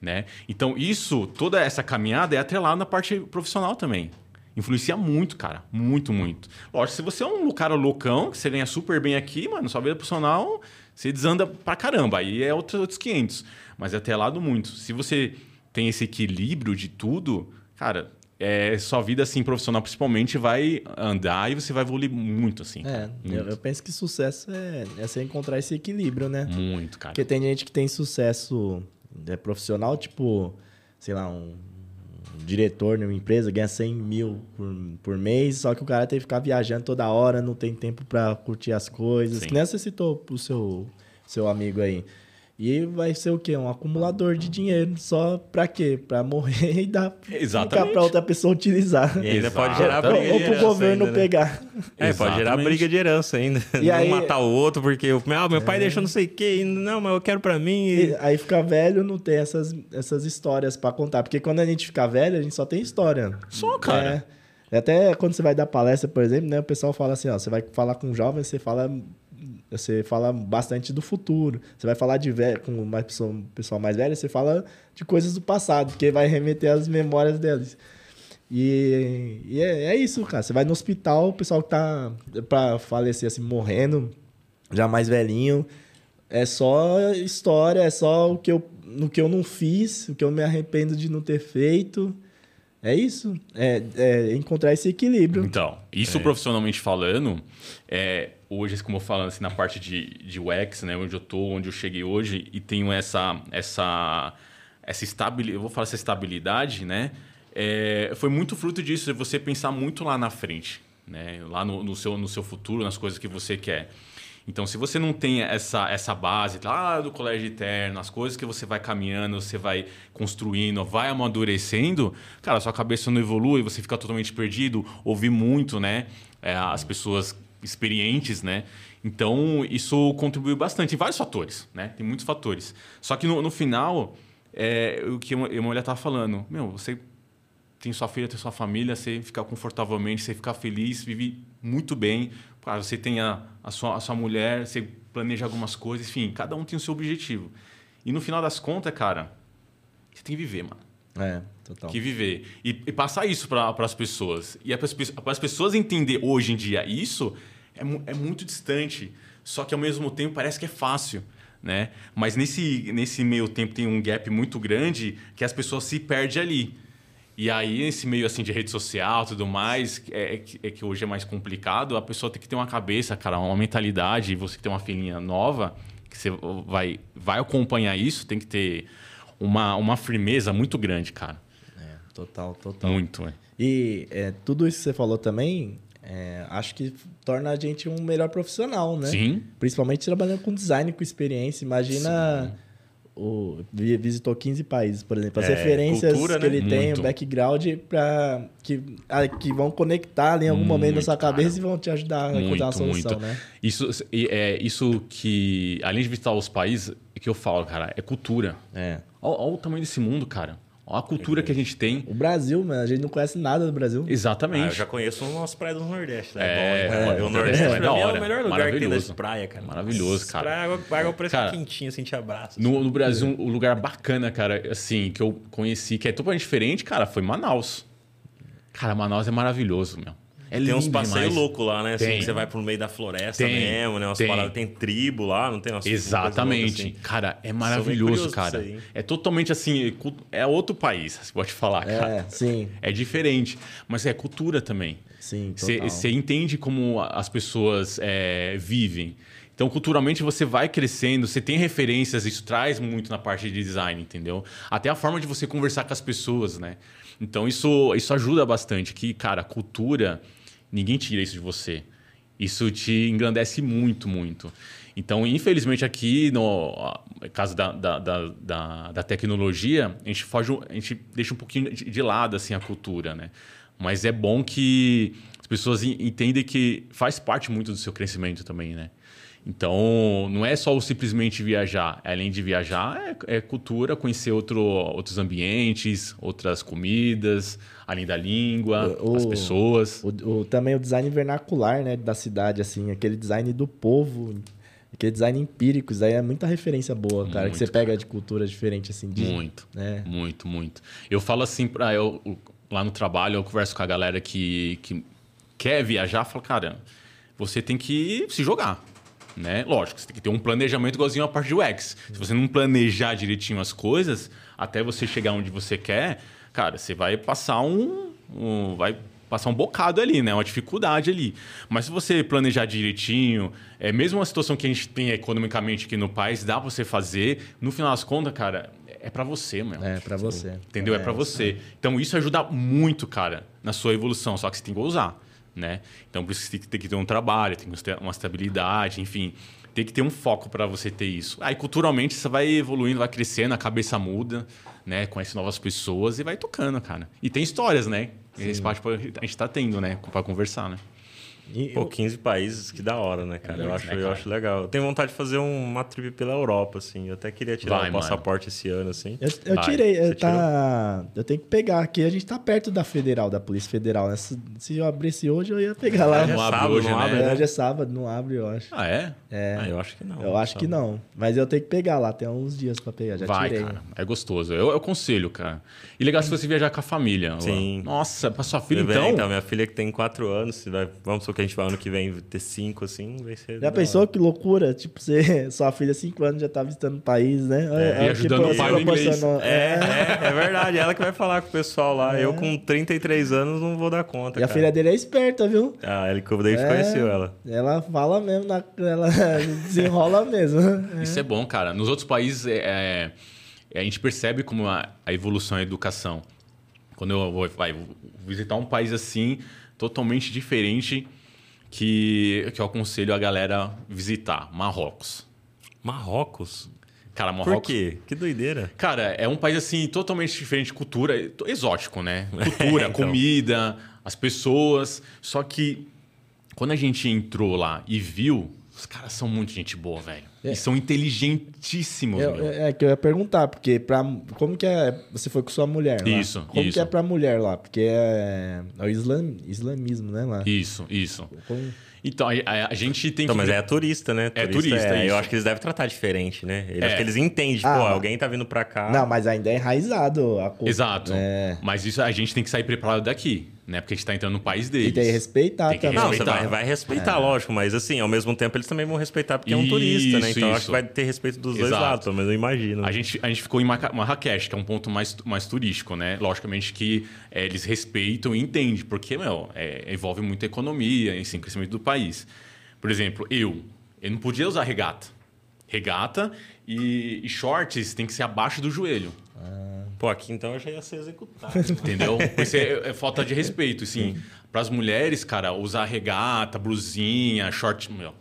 Né? Então, isso, toda essa caminhada é atrelada na parte profissional também. Influencia muito, cara. Muito, muito. Lógico, se você é um cara loucão, que você ganha super bem aqui, mano, sua vida profissional você desanda pra caramba. Aí é outros, outros 500. Mas é atrelado muito. Se você tem esse equilíbrio de tudo, cara, é, sua vida assim profissional principalmente vai andar e você vai evoluir muito assim. É, muito. Eu, penso que sucesso é, é você encontrar esse equilíbrio, né? Muito, cara. Porque tem gente que tem sucesso é, profissional, tipo, sei lá, um diretor numa empresa ganha 100 mil por, por mês, só que o cara tem que ficar viajando toda hora, não tem tempo para curtir as coisas. Sim. Que nem você citou o seu, seu amigo aí. E vai ser o quê? Um acumulador de dinheiro. Só pra quê? Pra morrer e dar Exatamente. ficar pra outra pessoa utilizar. E ainda pode gerar briga Ou, ou pro governo ainda, né? pegar. É, pode gerar briga de herança ainda. E não aí, matar o outro porque o meu, meu pai é... deixou não sei o quê. Não, mas eu quero pra mim. E... E aí ficar velho não tem essas, essas histórias pra contar. Porque quando a gente ficar velho, a gente só tem história. Só, cara. É, até quando você vai dar palestra, por exemplo, né? O pessoal fala assim, ó. Você vai falar com um jovem, você fala você fala bastante do futuro. Você vai falar de velho, com uma pessoa, pessoal mais velho, você fala de coisas do passado, porque vai remeter às memórias deles. E, e é, é, isso, cara. Você vai no hospital, o pessoal que tá para falecer assim, morrendo, já mais velhinho, é só história, é só o que eu, no que eu não fiz, o que eu me arrependo de não ter feito. É isso. É, é encontrar esse equilíbrio. Então, isso é. profissionalmente falando, é, hoje, como eu falando assim, na parte de, de UX, né, onde eu tô, onde eu cheguei hoje, e tenho essa, essa, essa estabilidade, eu vou falar essa estabilidade, né? É, foi muito fruto disso, você pensar muito lá na frente, né? Lá no, no, seu, no seu futuro, nas coisas que você quer. Então, se você não tem essa, essa base lá do colégio interno, as coisas que você vai caminhando, você vai construindo, vai amadurecendo, cara, sua cabeça não evolui, você fica totalmente perdido. Ouvi muito, né? É, as pessoas experientes, né? Então, isso contribuiu bastante em vários fatores, né? Tem muitos fatores. Só que no, no final, é, o que a mulher estava falando, meu, você tem sua filha, tem sua família, você fica confortavelmente, você fica feliz, vive muito bem. Claro, você tem a, a, sua, a sua mulher, você planeja algumas coisas, enfim, cada um tem o seu objetivo. E no final das contas, cara, você tem que viver, mano. É, total. Que viver. E, e passar isso para as pessoas. E é para as pessoas entender hoje em dia isso é, é muito distante. Só que ao mesmo tempo parece que é fácil. né? Mas nesse, nesse meio tempo tem um gap muito grande que as pessoas se perdem ali. E aí, esse meio assim de rede social tudo mais, é, é, é, que hoje é mais complicado, a pessoa tem que ter uma cabeça, cara, uma mentalidade, você que tem uma filhinha nova, que você vai, vai acompanhar isso, tem que ter uma, uma firmeza muito grande, cara. É, total, total. Muito, é. E é, tudo isso que você falou também, é, acho que torna a gente um melhor profissional, né? Sim. Principalmente trabalhando com design, com experiência. Imagina... Sim o, visitou 15 países, por exemplo. As é, referências cultura, que né? ele tem, o background, pra, que, que vão conectar ali em algum muito, momento na sua cabeça cara. e vão te ajudar a encontrar uma solução, muito. né? Isso, é, isso que, além de visitar os países, é que eu falo, cara, é cultura. É. Olha, olha o tamanho desse mundo, cara. Olha a cultura que a gente tem. O Brasil, mano, a gente não conhece nada do Brasil. Exatamente. Ah, eu já conheço o nosso praia do Nordeste, né? É, é, bom, é, o Nordeste é, é, o melhor lugar que tem das praia, cara. Maravilhoso, cara. Praia, água, água parece cara, quentinha, assim, te abraça. No, no Brasil, o um lugar bacana, cara, assim, que eu conheci, que é totalmente diferente, cara, foi Manaus. Cara, Manaus é maravilhoso, meu. É tem uns passeios loucos lá, né? Assim, você vai pro meio da floresta tem, mesmo, né? Umas tem. paradas, tem tribo lá, não tem umas Exatamente. Assim. Cara, é maravilhoso, cara. É totalmente assim, é outro país, você pode falar, é, cara. Sim. É diferente. Mas é cultura também. Sim, Você entende como as pessoas é, vivem. Então, culturalmente, você vai crescendo, você tem referências, isso traz muito na parte de design, entendeu? Até a forma de você conversar com as pessoas, né? Então, isso, isso ajuda bastante. Que, cara, a cultura Ninguém tira isso de você. Isso te engrandece muito, muito. Então, infelizmente, aqui, no caso da, da, da, da, tecnologia, a gente, foge, a gente deixa um pouquinho de lado assim, a cultura, né? Mas é bom que as pessoas entendem que faz parte muito do seu crescimento também, né? Então, não é só simplesmente viajar. Além de viajar, é, é cultura, conhecer outro, outros ambientes, outras comidas, além da língua, o, as pessoas. O, o, também o design vernacular né, da cidade, assim, aquele design do povo, aquele design empírico, isso aí é muita referência boa, cara, muito, que você pega cara. de culturas diferentes, assim. De, muito, né? muito, muito. Eu falo assim, pra, eu, lá no trabalho, eu converso com a galera que, que quer viajar, falo, cara, você tem que se jogar né? Lógico, você tem que ter um planejamento igualzinho a parte do UX. Se você não planejar direitinho as coisas, até você chegar onde você quer, cara, você vai passar um, um vai passar um bocado ali, né? Uma dificuldade ali. Mas se você planejar direitinho, é mesmo uma situação que a gente tem economicamente aqui no país, dá para você fazer. No final das contas, cara, é para você, meu. É para você. Entendeu? É, é para você. Então isso ajuda muito, cara, na sua evolução. Só que você tem que usar né? Então, por isso que tem que ter um trabalho, tem que ter uma estabilidade, enfim. Tem que ter um foco para você ter isso. Aí, culturalmente, você vai evoluindo, vai crescendo, a cabeça muda, né? Conhece novas pessoas e vai tocando, cara. E tem histórias, né? Esse parte a gente está tendo, né? Para conversar, né? E, Pô, 15 países, que da hora, né, cara? É eu, acho, né, eu acho legal. Eu tenho vontade de fazer uma trip pela Europa, assim. Eu até queria tirar Vai, o passaporte mano. esse ano, assim. Eu, eu tirei, eu, tá... eu tenho que pegar aqui. A gente tá perto da Federal, da Polícia Federal, né? Se, se eu abrisse hoje, eu ia pegar lá. Não, não abre sábado, hoje, não né? abre, né? Hoje é sábado, não abre, eu acho. Ah, é? É. Ah, eu acho que não. Eu acho sábado. que não. Mas eu tenho que pegar lá, tem uns dias pra pegar. Já Vai, tirei. cara. É gostoso. Eu, eu aconselho, cara. E legal se você viajar com a família. Sim. Nossa, pra sua filha, então? Então, minha filha que tem 4 anos, vai, vamos supor que a gente vai ano que vem ter cinco, assim, vai ser. Já pensou que loucura? Tipo, você, sua filha, cinco anos, já tá visitando o país, né? É, e ajudando tipo, o pai no inglês. É, é, é, verdade. Ela que vai falar com o pessoal lá. É. Eu, com 33 anos, não vou dar conta. E cara. a filha dele é esperta, viu? Ah, ele David é, conheceu ela. Ela fala mesmo, na, ela desenrola mesmo. Isso é bom, cara. Nos outros países, é, é, a gente percebe como a, a evolução da educação. Quando eu vou vai, visitar um país assim, totalmente diferente que, que eu aconselho a galera visitar. Marrocos. Marrocos? Cara, Marrocos. Por quê? Que doideira. Cara, é um país assim totalmente diferente de cultura, exótico, né? Cultura, então. comida, as pessoas. Só que quando a gente entrou lá e viu, os caras são muito gente boa, velho. É. E são inteligentíssimos, é, meu. É, é, que eu ia perguntar, porque pra, como que é. Você foi com sua mulher lá? Isso. Como isso. que é pra mulher lá? Porque é, é o islam, islamismo, né? Lá. Isso, isso. Como... Então, a, a, gente tem então, que. Mas é turista, né? É turista, é turista é, Eu acho que eles devem tratar diferente, né? Eu acho que eles entendem, tipo, ah, alguém tá vindo pra cá. Não, mas ainda é enraizado a cultura. Exato. Mas isso a gente tem que sair preparado daqui né? Porque a gente tá entrando no país deles. E tem que respeitar tem que também. Não, você vai, vai respeitar, é. lógico, mas assim, ao mesmo tempo eles também vão respeitar porque isso, é um turista, né? Então acho que vai ter respeito dos Exato. dois lados, mas eu imagino. A gente, a gente ficou em Marrakech, que é um ponto mais, mais turístico, né? Logicamente que é, eles respeitam e entendem, porque, meu, é, envolve muita economia, enfim, crescimento do país. Por exemplo, eu, eu não podia usar regata. Regata e, e shorts tem que ser abaixo do joelho. Ah. Pô, aqui então eu já ia ser executado. Entendeu? Isso é, é, falta de respeito, assim. Para as mulheres, cara, usar regata, blusinha, short, meu,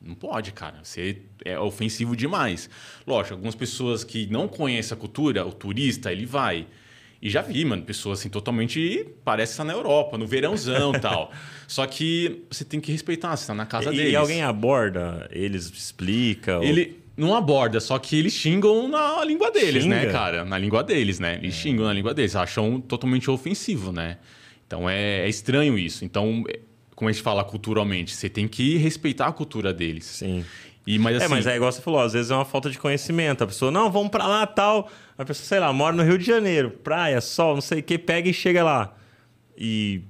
não pode, cara. Você é ofensivo demais. Lógico, algumas pessoas que não conhecem a cultura, o turista, ele vai. E já vi, mano, pessoas assim totalmente. Parece estar na Europa, no verãozão e tal. Só que você tem que respeitar, você está na casa e, deles. E alguém aborda, eles explicam. Ele não aborda, só que eles xingam na língua deles, né, Xinga. né, cara? Na língua deles, né? Eles é. xingam na língua deles, acham totalmente ofensivo, né? Então é, é estranho isso. Então, como a gente fala culturalmente, você tem que respeitar a cultura deles. Sim. E, mas, assim, é, mas é igual você falou, às vezes é uma falta de conhecimento. A pessoa, não, vamos para lá tal. A pessoa, sei lá, mora no Rio de Janeiro, praia, sol, não sei o que, pega e chega lá. E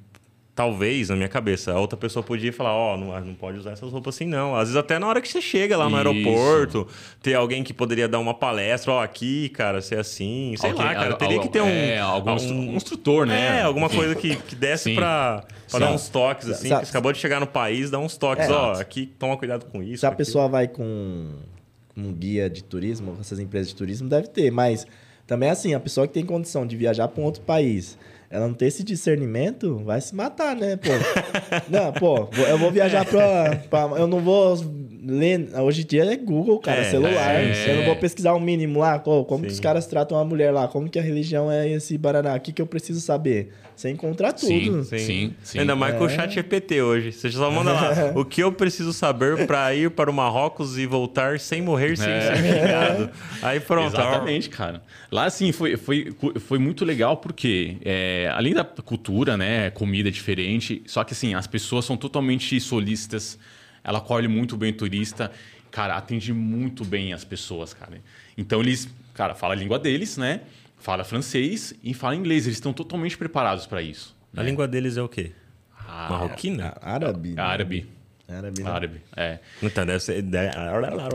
talvez, na minha cabeça, a outra pessoa podia falar, ó, oh, não, não pode usar essas roupas assim, não. Às vezes até na hora que você chega lá no Isso. aeroporto, ter alguém que poderia dar uma palestra, ó, oh, aqui, cara, ser assim, sei alguém, lá, cara. Teria que ter um... É, algum um, instrutor, né? É, alguma coisa que, que desse pra, pra dar uns toques, assim. Você acabou de chegar no país, dá uns toques, é, ó, aqui, toma cuidado com isso. Se a aqui. pessoa vai com um guia de turismo, essas empresas de turismo, deve ter, mas também é assim, a pessoa que tem condição de viajar para um outro país ela não ter esse discernimento, vai se matar, né, pô? não, pô, eu vou viajar pra, pra. Eu não vou ler. Hoje em dia é Google, cara, é, celular. É. Eu não vou pesquisar o um mínimo lá, como Sim. que os caras tratam a mulher lá, como que a religião é esse Baraná, o que, que eu preciso saber? Você encontra tudo. Sim, sim. sim, Ainda mais é. com o chat EPT hoje. Você só manda lá o que eu preciso saber para ir para o Marrocos e voltar sem morrer, sem é. ser xingado. Aí pronto. Exatamente, cara. Lá, assim, foi, foi, foi muito legal porque, é, além da cultura, né, comida diferente, só que, assim, as pessoas são totalmente solícitas, ela acolhe muito bem o turista, cara, atende muito bem as pessoas, cara. Então, eles, cara, fala a língua deles, né? fala francês e fala inglês. Eles estão totalmente preparados para isso. A né? língua deles é o quê? Ah, Marroquina? Árabe. Né? Árabe. Árabe, né? Árabe, é. Então deve ser.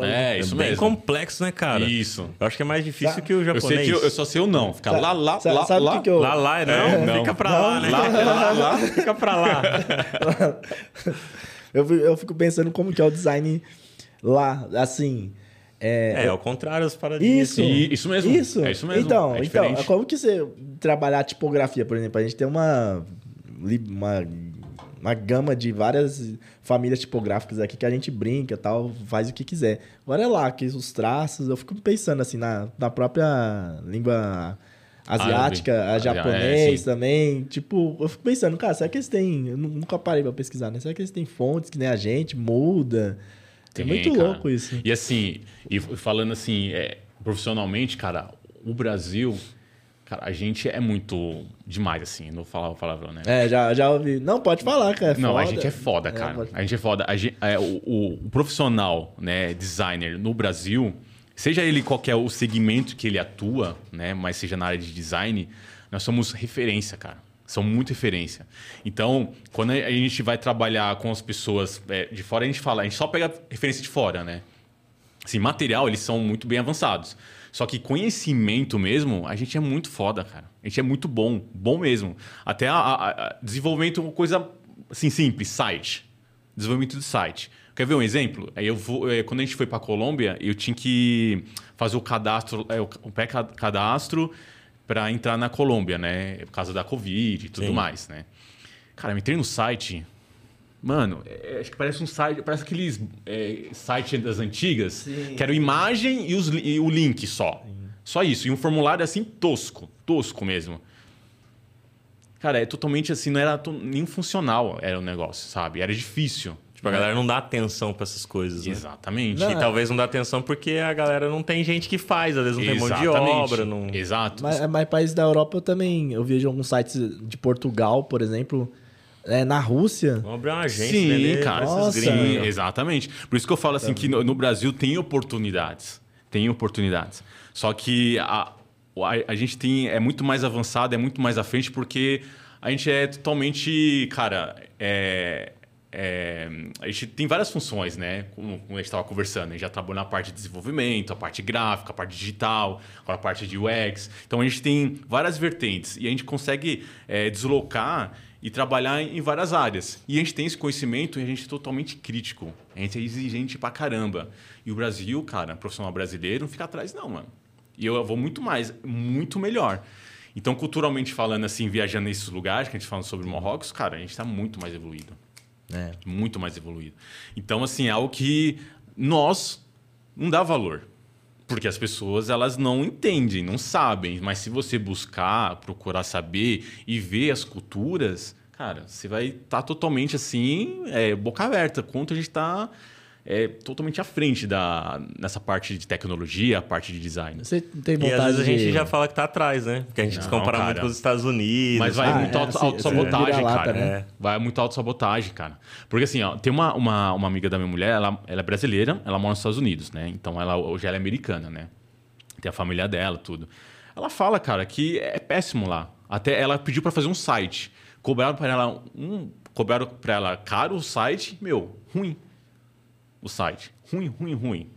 É, isso é bem mesmo. complexo, né, cara? Isso. Eu acho que é mais difícil que o japonês. Eu, sei que eu, eu só sei o não. Fica lá, lá, lá, sabe lá. Que eu... Lá, lá, não. É, não. Fica pra não. lá, né? Lá, lá, lá. Fica pra lá. eu, eu fico pensando como que é o design lá, assim. É, é ao contrário as paradigmas. Isso, isso mesmo. Isso. É isso mesmo. Então, é então, como que você trabalhar a tipografia, por exemplo? A gente tem uma, uma, uma gama de várias famílias tipográficas aqui que a gente brinca tal, faz o que quiser. Agora é lá, que os traços, eu fico pensando assim, na, na própria língua asiática, Árabe. a japonês é, também. Tipo, eu fico pensando, cara, será que eles têm. Eu nunca parei pra pesquisar, né? Será que eles têm fontes que nem a gente, muda? Tem, é muito cara. louco isso. E assim, e falando assim, é, profissionalmente, cara, o Brasil, cara, a gente é muito demais, assim, não falar o palavrão, né? É, já, já ouvi. Não, pode falar, cara. É não, a gente é foda, é, cara. É, a gente é foda. A gente, é, o, o, o, profissional, né, designer no Brasil, seja ele qualquer o segmento que ele atua, né, mas seja na área de design, nós somos referência, cara são muito referência. Então, quando a gente vai trabalhar com as pessoas é, de fora, a gente fala, a gente só pega referência de fora, né? Assim, material, eles são muito bem avançados. Só que conhecimento mesmo, a gente é muito foda, cara. A gente é muito bom, bom mesmo. Até a, a, a desenvolvimento, uma coisa assim, simples, site. Desenvolvimento de site. Quer ver um exemplo? Aí eu vou, é, quando a gente foi para Colômbia, eu tinha que fazer o cadastro, é, o pré-cadastro para entrar na Colômbia, né? Por causa da Covid e tudo Sim. mais, né? Cara, eu entrei no site. Mano, é, acho que parece um site, parece aqueles é, sites das antigas, Sim. que era imagem e, os, e o link só. Sim. Só isso. E um formulário assim tosco, tosco mesmo. Cara, é totalmente assim, não era nem funcional era o negócio, sabe? Era difícil. Tipo, a galera não dá atenção para essas coisas. Né? Exatamente. Não, e talvez não dá atenção porque a galera não tem gente que faz, às vezes não Exatamente. tem mão de obra. Não... Exato. Mas, mas países da Europa eu também. Eu vejo alguns sites de Portugal, por exemplo. É, na Rússia. Vamos abrir uma agência, Sim, vender cara. Nossa. Sim, exatamente. Por isso que eu falo assim que no, no, Brasil tem oportunidades. Tem oportunidades. Só que a, a, a gente tem, é muito mais avançado, é muito mais à frente, porque a gente é totalmente, cara, é, é, a gente tem várias funções, né? Como, como a gente estava conversando, a gente já trabalhou na parte de desenvolvimento, a parte gráfica, a parte digital, a parte de UX. Então a gente tem várias vertentes e a gente consegue é, deslocar e trabalhar em várias áreas. E a gente tem esse conhecimento e a gente é totalmente crítico. A gente é exigente pra caramba. E o Brasil, cara, profissional brasileiro, não fica atrás, não, mano. E eu vou muito mais, muito melhor. Então, culturalmente falando, assim, viajando nesses lugares que a gente fala sobre Marrocos, cara, a gente está muito mais evoluído. É. Muito mais evoluído. Então, assim, é algo que nós não dá valor. Porque as pessoas elas não entendem, não sabem. Mas se você buscar, procurar saber e ver as culturas, cara, você vai estar tá totalmente assim, é, boca aberta. Quanto a gente está é totalmente à frente da, nessa parte de tecnologia, a parte de design. Você tem vontade e às vezes a gente já fala que está atrás, né? Porque a gente não, se compara cara, muito com os Estados Unidos. Mas vai ah, muito é, auto, assim, autossabotagem, cara. Né? Vai muito autossabotagem, cara. Porque assim, ó, tem uma, uma, uma amiga da minha mulher, ela, ela é brasileira, ela mora nos Estados Unidos, né? Então ela hoje ela é americana, né? Tem a família dela, tudo. Ela fala, cara, que é péssimo lá. Até ela pediu para fazer um site. Cobraram para ela um, cobraram para ela caro o site, meu, ruim o site. Ruim, ruim, ruim.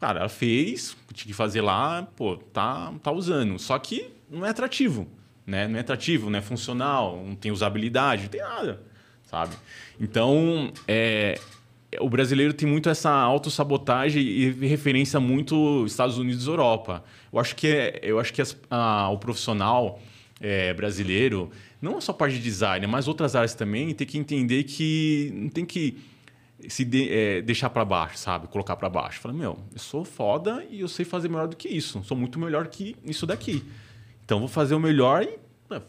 Cara, ela fez, tinha que fazer lá, pô, tá, tá usando. Só que não é atrativo, né? Não é atrativo, não é funcional, não tem usabilidade, não tem nada, sabe? Então, é, o brasileiro tem muito essa autossabotagem e referência muito Estados Unidos e Europa. Eu acho que, é, eu acho que as, a, o profissional é, brasileiro, não só parte de design, mas outras áreas também, tem que entender que não tem que se de, é, deixar para baixo, sabe? Colocar para baixo. Fala, meu, eu sou foda e eu sei fazer melhor do que isso. Sou muito melhor que isso daqui. Então vou fazer o melhor e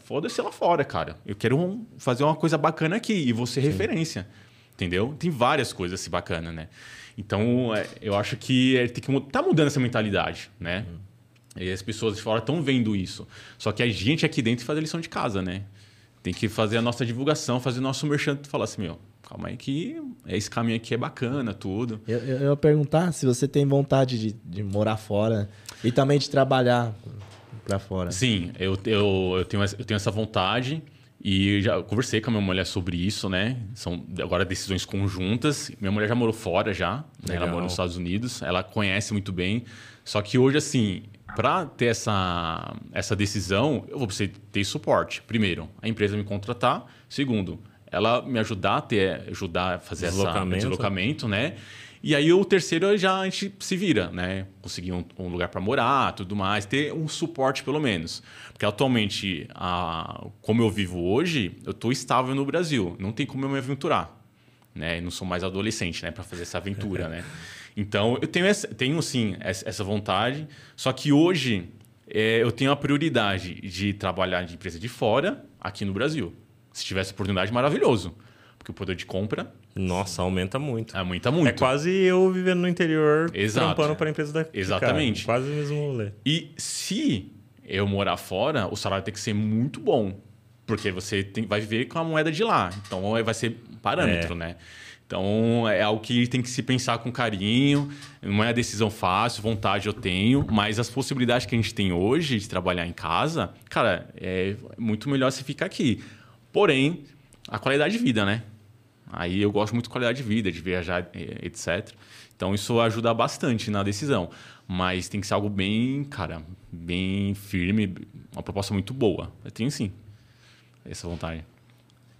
foda-se lá fora, cara. Eu quero um, fazer uma coisa bacana aqui e vou ser Sim. referência. Entendeu? Tem várias coisas assim bacanas, né? Então, é, eu acho que é, tem que tá mudando essa mentalidade, né? Uhum. E as pessoas de fora estão vendo isso. Só que a gente aqui dentro faz a lição de casa, né? Tem que fazer a nossa divulgação, fazer o nosso merchan, falar assim, meu, calma aí que esse caminho aqui é bacana, tudo. Eu, eu, eu ia perguntar se você tem vontade de, de morar fora e também de trabalhar para fora. Sim, eu, eu, eu, tenho, eu tenho essa vontade e já conversei com a minha mulher sobre isso, né? São agora decisões conjuntas. Minha mulher já morou fora já, né? ela mora nos Estados Unidos, ela conhece muito bem. Só que hoje, assim, para ter essa, essa decisão, eu vou precisar ter suporte. Primeiro, a empresa me contratar. Segundo, ela me ajudar a ter, ajudar a fazer deslocamento. esse deslocamento, né? E aí o terceiro já a gente se vira, né? Conseguir um, um lugar para morar, tudo mais, ter um suporte pelo menos. Porque atualmente, a, como eu vivo hoje, eu estou estável no Brasil, não tem como eu me aventurar, né? Eu não sou mais adolescente, né, para fazer essa aventura, né? Então eu tenho essa, tenho sim essa vontade, só que hoje é, eu tenho a prioridade de trabalhar de empresa de fora aqui no Brasil. Se tivesse oportunidade, maravilhoso. Porque o poder de compra. Nossa, aumenta muito. Aumenta muito. É quase eu vivendo no interior, Exato. trampando para a empresa daqui. Exatamente. Cara, quase o mesmo rolê. E se eu morar fora, o salário tem que ser muito bom. Porque você tem, vai viver com a moeda de lá. Então vai ser parâmetro, é. né? Então é algo que tem que se pensar com carinho. Não é a decisão fácil, vontade eu tenho, mas as possibilidades que a gente tem hoje de trabalhar em casa, cara, é muito melhor você ficar aqui. Porém, a qualidade de vida, né? Aí eu gosto muito de qualidade de vida, de viajar, etc. Então isso ajuda bastante na decisão. Mas tem que ser algo bem, cara, bem firme, uma proposta muito boa. Eu tenho sim essa vontade.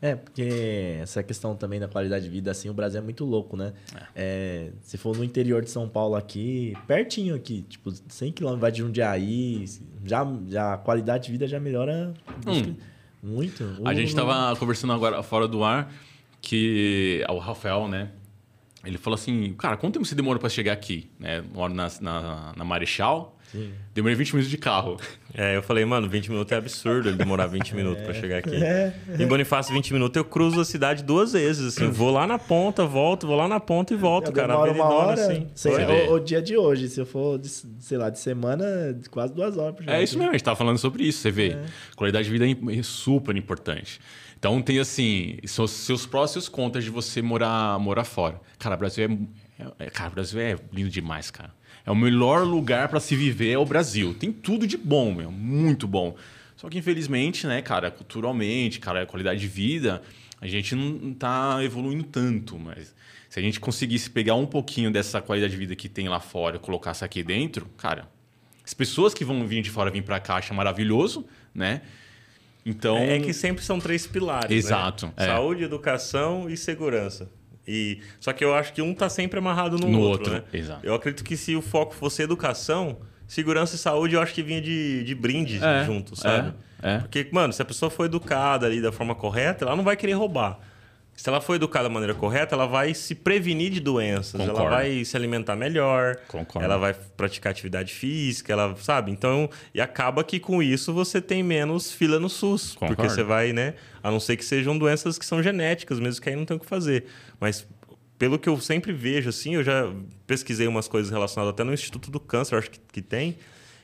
É, porque essa questão também da qualidade de vida, assim, o Brasil é muito louco, né? É. É, se for no interior de São Paulo aqui, pertinho aqui, tipo, 100 km vai de Jundiaí, já, já a qualidade de vida já melhora. Hum. Muito. A gente estava conversando agora fora do ar que o Rafael, né? Ele falou assim, cara, quanto tempo você demora para chegar aqui? Né? Moro na, na, na Marechal, Sim. demorei 20 minutos de carro. É, eu falei, mano, 20 minutos é absurdo ele demorar 20 minutos é. para chegar aqui. É. Em Bonifácio, 20 minutos, eu cruzo a cidade duas vezes, assim. Vou lá na ponta, volto, vou lá na ponta e volto, eu cara. Uma hora, assim. Sei, o, o, dia de hoje, se eu for, de, sei lá, de semana, quase duas horas. É isso mesmo, a gente tava falando sobre isso, você vê. É. Qualidade de vida é super importante. Então tem assim, são seus prós e seus contras de você morar, morar fora. Cara, o Brasil é, é, cara, o Brasil é lindo demais, cara. É o melhor lugar para se viver é o Brasil. Tem tudo de bom, meu, muito bom. Só que, infelizmente, né, cara, culturalmente, cara, a qualidade de vida, a gente não está evoluindo tanto, mas se a gente conseguisse pegar um pouquinho dessa qualidade de vida que tem lá fora e colocasse aqui dentro, cara, as pessoas que vão vir de fora vir para cá acham maravilhoso, né? Então é, é que sempre são três pilares, né? Exato. Né? É. Saúde, educação e segurança. E só que eu acho que um está sempre amarrado no, no outro, outro, né? Exato. Eu acredito que se o foco fosse educação, segurança e saúde, eu acho que vinha de, de brinde é, junto, sabe? É, é. Porque, mano, se a pessoa for educada ali da forma correta, ela não vai querer roubar. Se ela for educada da maneira correta, ela vai se prevenir de doenças, Concordo. ela vai se alimentar melhor, Concordo. ela vai praticar atividade física, ela sabe. Então, e acaba que com isso você tem menos fila no SUS, Concordo. porque você vai, né? A não ser que sejam doenças que são genéticas, mesmo que aí não tem o que fazer. Mas pelo que eu sempre vejo, assim, eu já pesquisei umas coisas relacionadas até no Instituto do Câncer, acho que, que tem,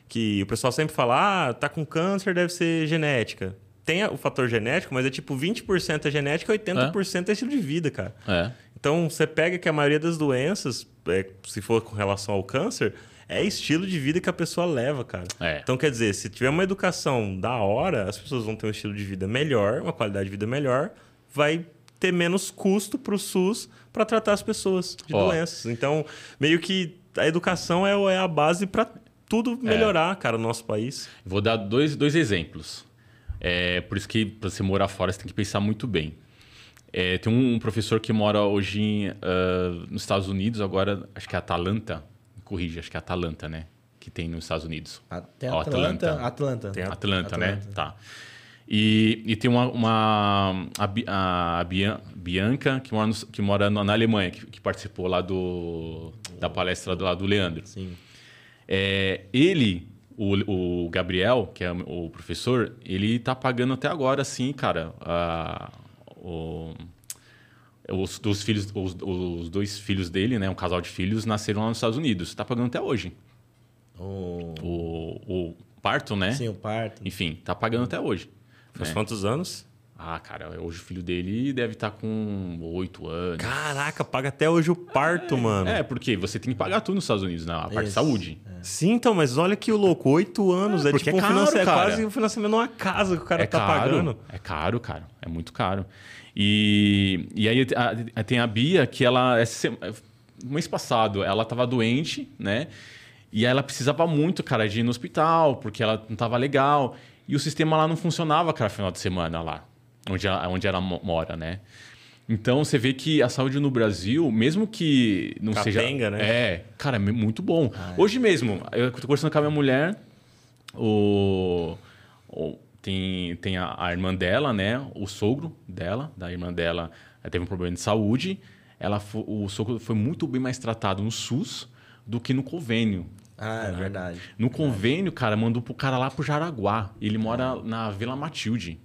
que o pessoal sempre fala, ah, tá com câncer, deve ser genética. Tem o fator genético, mas é tipo 20% é genética e 80% é. é estilo de vida, cara. É. Então, você pega que a maioria das doenças, é, se for com relação ao câncer, é estilo de vida que a pessoa leva, cara. É. Então, quer dizer, se tiver uma educação da hora, as pessoas vão ter um estilo de vida melhor, uma qualidade de vida melhor, vai ter menos custo para o SUS para tratar as pessoas de oh. doenças. Então, meio que a educação é, é a base para tudo é. melhorar, é. cara, no nosso país. Vou dar dois, dois exemplos. É, por isso que para você morar fora, você tem que pensar muito bem. É, tem um, professor que mora hoje em, uh, nos Estados Unidos, agora acho que é Atalanta. Corrige, acho que é Atalanta, né? Que tem nos Estados Unidos. Tem Atlanta. Atlanta. Atlanta. Tem Atlanta, Atlanta, né? Tá. E, e tem uma, uma a, a Bianca, que mora, no, que mora na Alemanha, que, que, participou lá do, da palestra do, lá do Leandro. Sim. É, ele, o, o Gabriel, que é o professor, ele está pagando até agora, assim, cara, a, o, os, dos filhos, os, os, dois filhos dele, né, um casal de filhos, nasceram lá nos Estados Unidos. Está pagando até hoje. Oh. O, o parto, né? Sim, o parto. Enfim, está pagando até hoje. Faz é. quantos anos? Ah, cara, hoje o filho dele deve estar tá com oito anos. Caraca, paga até hoje o parto, é, mano. É, porque você tem que pagar tudo nos Estados Unidos, né? A parte Isso. de saúde. É. Sim, então, mas olha que louco, oito anos. É, é tipo é caro, um é quase o financiamento de uma casa que o cara é tá caro, pagando. É caro, cara. É muito caro. E, e aí a, tem a Bia, que ela. Mês passado, ela estava doente, né? E aí ela precisava muito, cara, de ir no hospital, porque ela não estava legal. E o sistema lá não funcionava, cara, final de semana lá, onde ela, onde ela mora, né? Então você vê que a saúde no Brasil, mesmo que não Capenga, seja. né? É, cara, é muito bom. Ah, é. Hoje mesmo, eu tô conversando com a minha mulher, o, o tem, tem a, a, irmã dela, né? O sogro dela, da irmã dela, teve um problema de saúde. Ela, o sogro foi muito bem mais tratado no SUS do que no convênio. Ah, é verdade. No convênio, cara, mandou pro cara lá pro Jaraguá. Ele mora na Vila Matilde.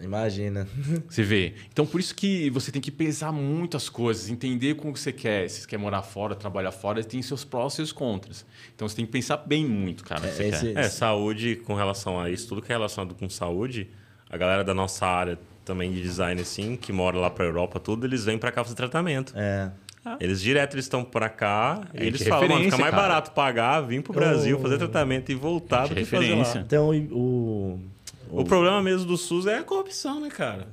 Imagina. Você vê. Então, por isso que você tem que pesar muitas coisas, entender como você quer. Se você quer morar fora, trabalhar fora, tem seus prós e seus contras. Então, você tem que pensar bem muito, cara. É, esse, é saúde com relação a isso, tudo que é relacionado com saúde, a galera da nossa área também de design, assim, que mora lá pra Europa, tudo, eles vêm para cá fazer tratamento. É. Ah. Eles direto eles estão para cá é eles falam, mano, fica mais cara. barato pagar, vir pro Brasil, fazer tratamento e voltar do que fazer lá. Então, o, o... o problema mesmo do SUS é a corrupção, né, cara?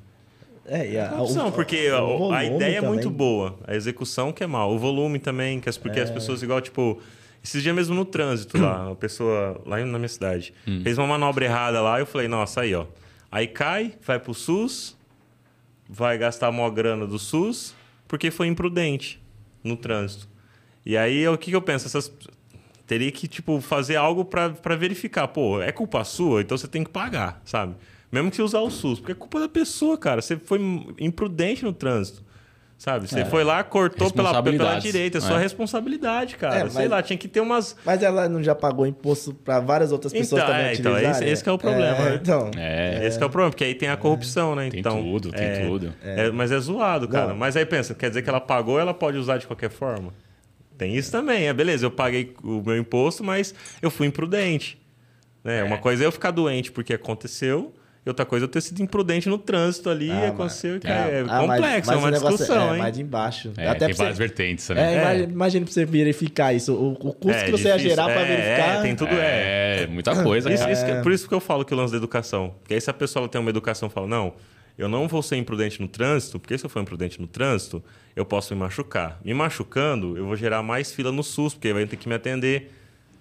É, e a, a corrupção, o, porque a, a ideia também. é muito boa, a execução que é mal, o volume também, que as, porque é. as pessoas igual, tipo, esses dias mesmo no trânsito lá, uma pessoa lá na minha cidade, hum. fez uma manobra errada lá, eu falei, nossa, aí, ó. Aí cai, vai pro SUS, vai gastar a maior grana do SUS, porque foi imprudente no trânsito. E aí, o que, que eu penso? Essas teria que tipo fazer algo para verificar, pô, é culpa sua, então você tem que pagar, sabe? Mesmo que você usar o SUS, porque é culpa da pessoa, cara. Você foi imprudente no trânsito. Sabe? Você é. foi lá, cortou pela, pela direita. É sua é. responsabilidade, cara. É, mas, Sei lá, tinha que ter umas. Mas ela não já pagou imposto para várias outras pessoas então, também é, Então, esse, esse é o problema. É, né? então, é. Esse é o problema, porque aí tem a corrupção, né? Tem então, tudo, tem é, tudo. É, mas é zoado, cara. Não. Mas aí pensa, quer dizer que ela pagou ela pode usar de qualquer forma? Tem isso também. É beleza, eu paguei o meu imposto, mas eu fui imprudente. Né? Uma coisa é eu ficar doente porque aconteceu. E outra coisa é eu ter sido imprudente no trânsito ali ah, e aconteceu. Mas, é, é ah, complexo, mas, mas é uma discussão, é, hein? mais de embaixo. É, Até tem várias você, vertentes, né? É, é. Imagina pra você verificar isso. O, o custo é, que você difícil. ia gerar pra verificar. É, tem tudo. É, muita coisa. Isso, isso por isso que eu falo que o lance da educação. Porque aí se a pessoa tem uma educação fala, não, eu não vou ser imprudente no trânsito, porque se eu for imprudente no trânsito, eu posso me machucar. Me machucando, eu vou gerar mais fila no SUS, porque vai ter que me atender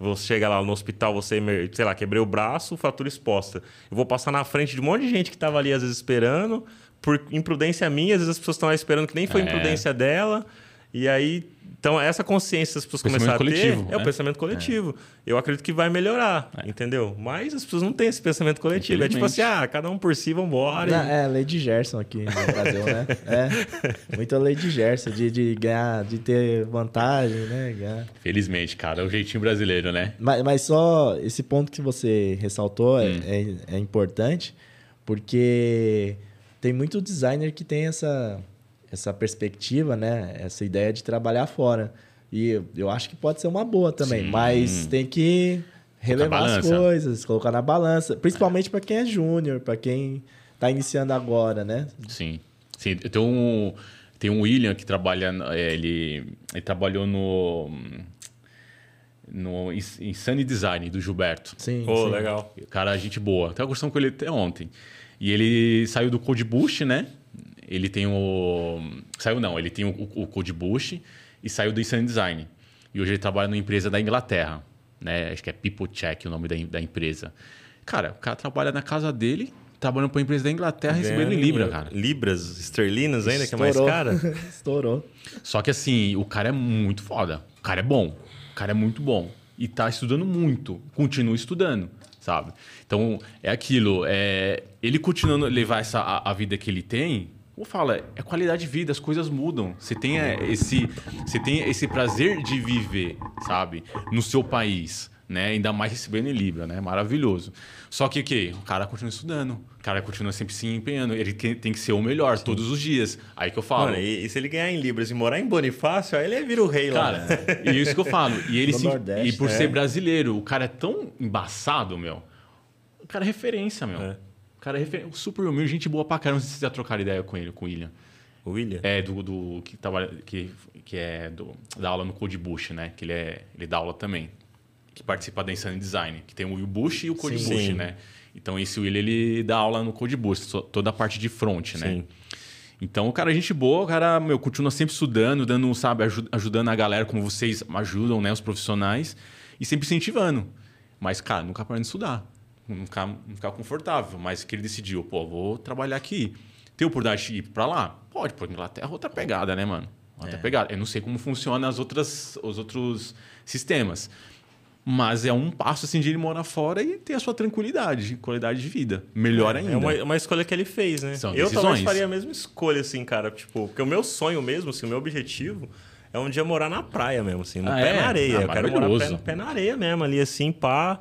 você chega lá no hospital, você, sei lá, quebrei o braço, fratura exposta. Eu vou passar na frente de um monte de gente que estava ali, às vezes, esperando. Por imprudência minha, às vezes as pessoas estão lá esperando que nem foi é. imprudência dela. E aí então, essa consciência as pessoas começarem a ter coletivo, é, o né? pensamento coletivo. É. Eu acredito que vai melhorar, é. entendeu? Mas as pessoas não têm esse pensamento coletivo. É tipo assim, ah, cada um por si, vambora. Não, e... É, lei de Gerson aqui no Brasil, né? É, muita lei de Gerson, de, de ganhar, de ter vantagem, né? Ganhar. Felizmente, cara, é o jeitinho brasileiro, né? Mas, mas só esse ponto que você ressaltou é, hum. é, é importante, porque tem muito designer que tem essa essa perspectiva, né? Essa ideia de trabalhar fora. E eu acho que pode ser uma boa também, Sim. mas tem que relevar as coisas, colocar na balança, principalmente é. para quem é júnior, para quem está iniciando agora, né? Sim. Sim, eu tenho um, tem um William que trabalha, é, ele, ele trabalhou no no Insane Design do Gilberto. Sim, oh, sim. legal. Cara, gente boa. Até conversando com ele até ontem. E ele saiu do Code Bush, né? Ele tem o. Saiu não, ele tem o, o Code Bush e saiu do Insane Design. E hoje ele trabalha numa empresa da Inglaterra. Né? Acho que é People Check o nome da, da empresa. Cara, o cara trabalha na casa dele, trabalhando para uma empresa da Inglaterra, recebendo em Libra, cara. Libras, esterlinas ainda, Estourou. que é mais cara. Estourou. Só que assim, o cara é muito foda. O cara é bom. O cara é muito bom. E tá estudando muito. Continua estudando, sabe? Então, é aquilo. É, ele continuando a levar essa, a, a vida que ele tem, como fala, é qualidade de vida, as coisas mudam. Você tem é, esse, você tem esse prazer de viver, sabe, no seu país, né? Ainda mais recebendo em Libra, né? Maravilhoso. Só que o quê? O cara continua estudando, o cara continua sempre se empenhando, ele tem que ser o melhor Sim. todos os dias. Aí que eu falo. Mano, e, e, se ele ganhar em Libras e morar em Bonifácio, aí ele vira o rei cara, lá. Cara, e isso que eu falo. E ele se, Nordeste, e por é. ser brasileiro, o cara é tão embaçado, meu. O cara é referência, meu. É. Cara, é super humilde, gente boa pra caramba. Não sei se você já trocaram ideia com ele, com o William. O William? É, do, do que, tava, que, que é do, da aula no Code Bush, né? Que ele, é, ele dá aula também. Que participa da Insane Design. Que tem o Will Bush e o Code Sim. Bush, Sim. né? Então, esse William, ele dá aula no Code Bush, toda a parte de front, né? Sim. Então, o cara é gente boa, o cara, meu, continua sempre estudando, dando, sabe, ajudando a galera como vocês ajudam, né? Os profissionais. E sempre incentivando. Mas, cara, nunca parando de estudar não ficar, não ficar confortável. Mas que ele decidiu, pô, vou trabalhar aqui. Tem oportunidade de ir para lá? Pode, porque Inglaterra é outra pegada, né, mano? Outra é. pegada. Eu não sei como funciona as outras, os outros sistemas. Mas é um passo assim de ele morar fora e ter a sua tranquilidade, qualidade de vida. Melhor é, ainda. É uma, uma, escolha que ele fez, né? São eu decisões. talvez faria a mesma escolha, assim, cara. Tipo, porque o meu sonho mesmo, assim, o meu objetivo é um dia morar na praia mesmo, assim, no ah, pé é? na areia. Ah, eu quero morar pé, no pé na areia mesmo, ali assim, pá.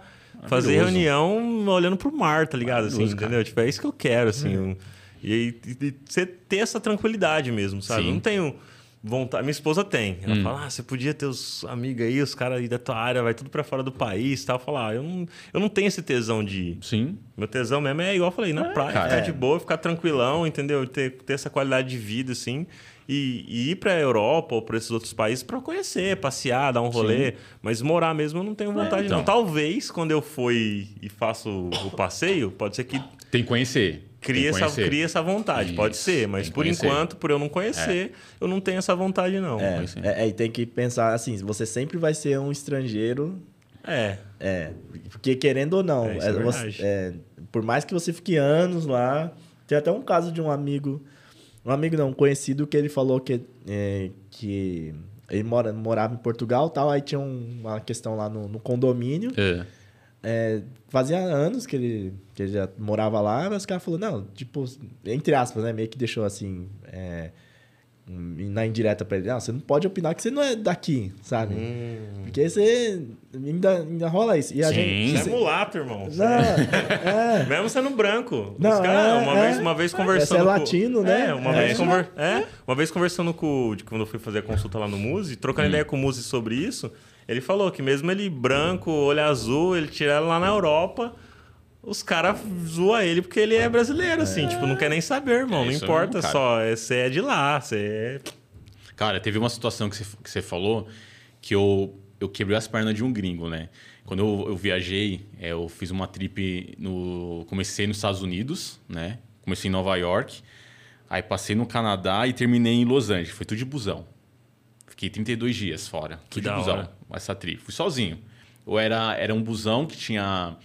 Fazer reunião olhando pro mar, tá ligado? Assim, entendeu? Tipo, é isso que eu quero, assim. Hum. E, e, você ter essa tranquilidade mesmo, sabe? Sim. Não tenho vontade. Minha esposa tem. Ela hum. fala: ah, você podia ter os amigos aí, os caras aí da tua área, vai tudo para fora do país tal. Falar, ah, eu não, eu não tenho esse tesão de. Sim. Meu tesão mesmo é igual eu falei, na é, praia, cara, ficar é. de boa, ficar tranquilão, entendeu? Ter, ter essa qualidade de vida, assim e, e ir para a Europa ou para esses outros países para conhecer, passear, dar um rolê. Sim. Mas morar mesmo eu não tenho vontade, é, então. não. Talvez quando eu for e faço o passeio, pode ser que. Tem que conhecer. Cria, essa, cria essa vontade, Isso, pode ser, mas por conhecer. enquanto, por eu não conhecer, é. eu não tenho essa vontade, não. É, é, e tem que pensar assim: você sempre vai ser um estrangeiro. É. É. Porque querendo ou não, é, é você, é, por mais que você fique anos lá. Tem até um caso de um amigo um amigo não, um conhecido que ele falou que, que ele mora, morava em Portugal tal, aí tinha uma questão lá no, no condomínio. É. É, fazia anos que ele, que ele já morava lá, mas o cara falou, não, tipo, entre aspas, né? Meio que deixou assim. É, na indireta pra ele, não, você não pode opinar que você não é daqui, sabe? Hum. Porque você ainda, ainda rola isso. E a Sim. gente, você é mulato, irmão. Não, é. Mesmo sendo branco. Não, cara, é, uma, é. Vez, uma vez conversando. Você é latino, com, né? É, uma, Vez conver, é, uma vez conversando com. De quando eu fui fazer a consulta lá no Muse, trocando hum. ideia com o Muse sobre isso, ele falou que mesmo ele branco, olho azul, ele tira ela lá na Europa os caras zoam ele porque ele é brasileiro, assim. É. Tipo, não quer nem saber, irmão. É não importa mesmo, só. Você é de lá, você é... Cara, teve uma situação que você, que você falou que eu, eu quebrei as pernas de um gringo, né? Quando eu, eu viajei, é, eu fiz uma trip no... Comecei nos Estados Unidos, né? Comecei em Nova York. Aí passei no Canadá e terminei em Los Angeles. Foi tudo de busão. Fiquei 32 dias fora. Que tudo de busão. Hora. Essa trip. Fui sozinho. Ou era, era um busão que tinha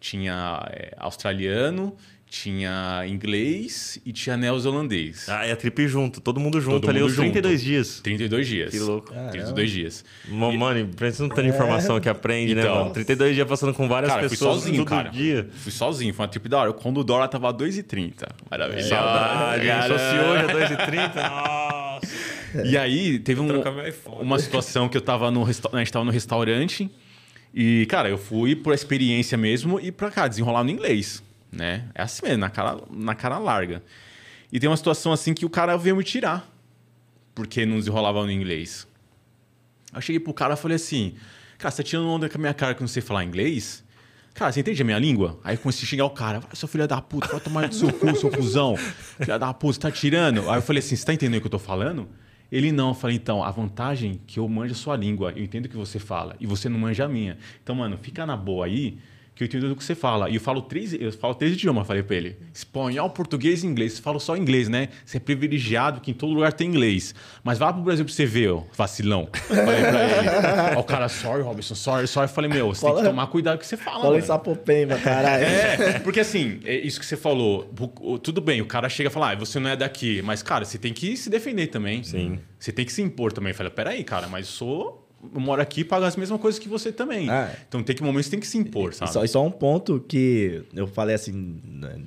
tinha é, australiano, tinha inglês e tinha neozelandês. Ah, é a trip junto, todo mundo junto todo ali mundo os 32 junto. dias. 32 dias. Que louco. Caramba. 32 dias. Mano, parece não tem informação que aprende, né, então, né, mano? 32 dias passando com várias cara, pessoas fui sozinho, todo cara. dia. Fui sozinho, foi uma trip da hora. Quando o dólar tava 2,30. Maravilha. Saudade, se fosse hoje a 2,30, nossa. E aí, teve um, uma situação que eu tava no, a gente tava no restaurante e, cara, eu fui por experiência mesmo e pra cá, desenrolar no inglês, né? É assim mesmo, na cara, na cara larga. E tem uma situação assim que o cara veio me tirar, porque não desenrolava no inglês. Eu cheguei pro cara e falei assim, cara, você tá tirando onda com a minha cara que não sei falar inglês? Cara, você entende a minha língua? Aí eu comecei a xingar o cara. Vai, seu filho da puta, vai tomar no seu cu, seu cuzão. Filha da puta, você tá tirando. Aí eu falei assim, você tá entendendo o que eu tô falando? Ele não. Eu falei, então, a vantagem é que eu manjo a sua língua, eu entendo o que você fala, e você não manja a minha. Então, mano, fica na boa aí, que eu entendo o que você fala. E eu falo três, eu falo três idiomas, falei para ele. Espanhol, português e inglês. Você fala só inglês, né? Você é privilegiado que em todo lugar tem inglês. Mas vá pro Brasil pra você ver, ó, vacilão. Falei pra ele. Ó, o cara, sorry, Robson, sorry, sorry. Eu falei, meu, você fala, tem que tomar cuidado com o que você fala. Fala em sapopemba, caralho. É, porque assim, é isso que você falou. Tudo bem, o cara chega e fala, ah, você não é daqui. Mas, cara, você tem que se defender também. Sim. Você tem que se impor também. Eu falei, peraí, cara, mas eu sou eu moro aqui e pago as mesmas coisas que você também. Ah, então tem que momentos tem que se impor, sabe? Só, só um ponto que eu falei assim,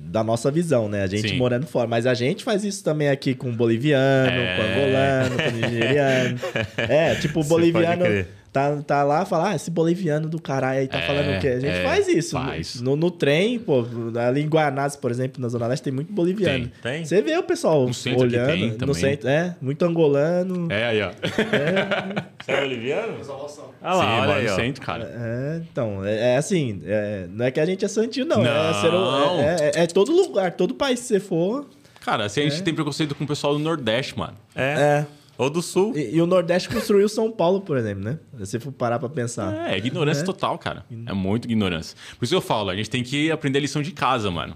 da nossa visão, né? A gente Sim. morando fora. Mas a gente faz isso também aqui com boliviano, é... com angolano, com nigeriano. é, tipo, o boliviano tá, tá lá fala, ah, esse boliviano do caralho aí tá é, falando o quê? A gente é, faz isso. Faz. No, no trem, pô, ali em Guanás, por exemplo, na Zona Leste, tem muito boliviano. Tem, tem. Você vê o pessoal no centro olhando. Tem, no centro, é, muito angolano. É, aí, ó. É. Você é boliviano? Ah lá, Sim, olha aí, no centro, cara. É, então, é, é assim, é, não é que a gente é santinho, não. É não. É, é, é, todo lugar, todo país que você for... Cara, assim, a gente tem preconceito com o pessoal do Nordeste, mano. É. é. Ou do Sul. E, e, o Nordeste construiu São Paulo, por exemplo, né? Se você for parar pra pensar. É, ignorância é. total, cara. É muito ignorância. Por isso que eu falo, a gente tem que aprender a lição de casa, mano.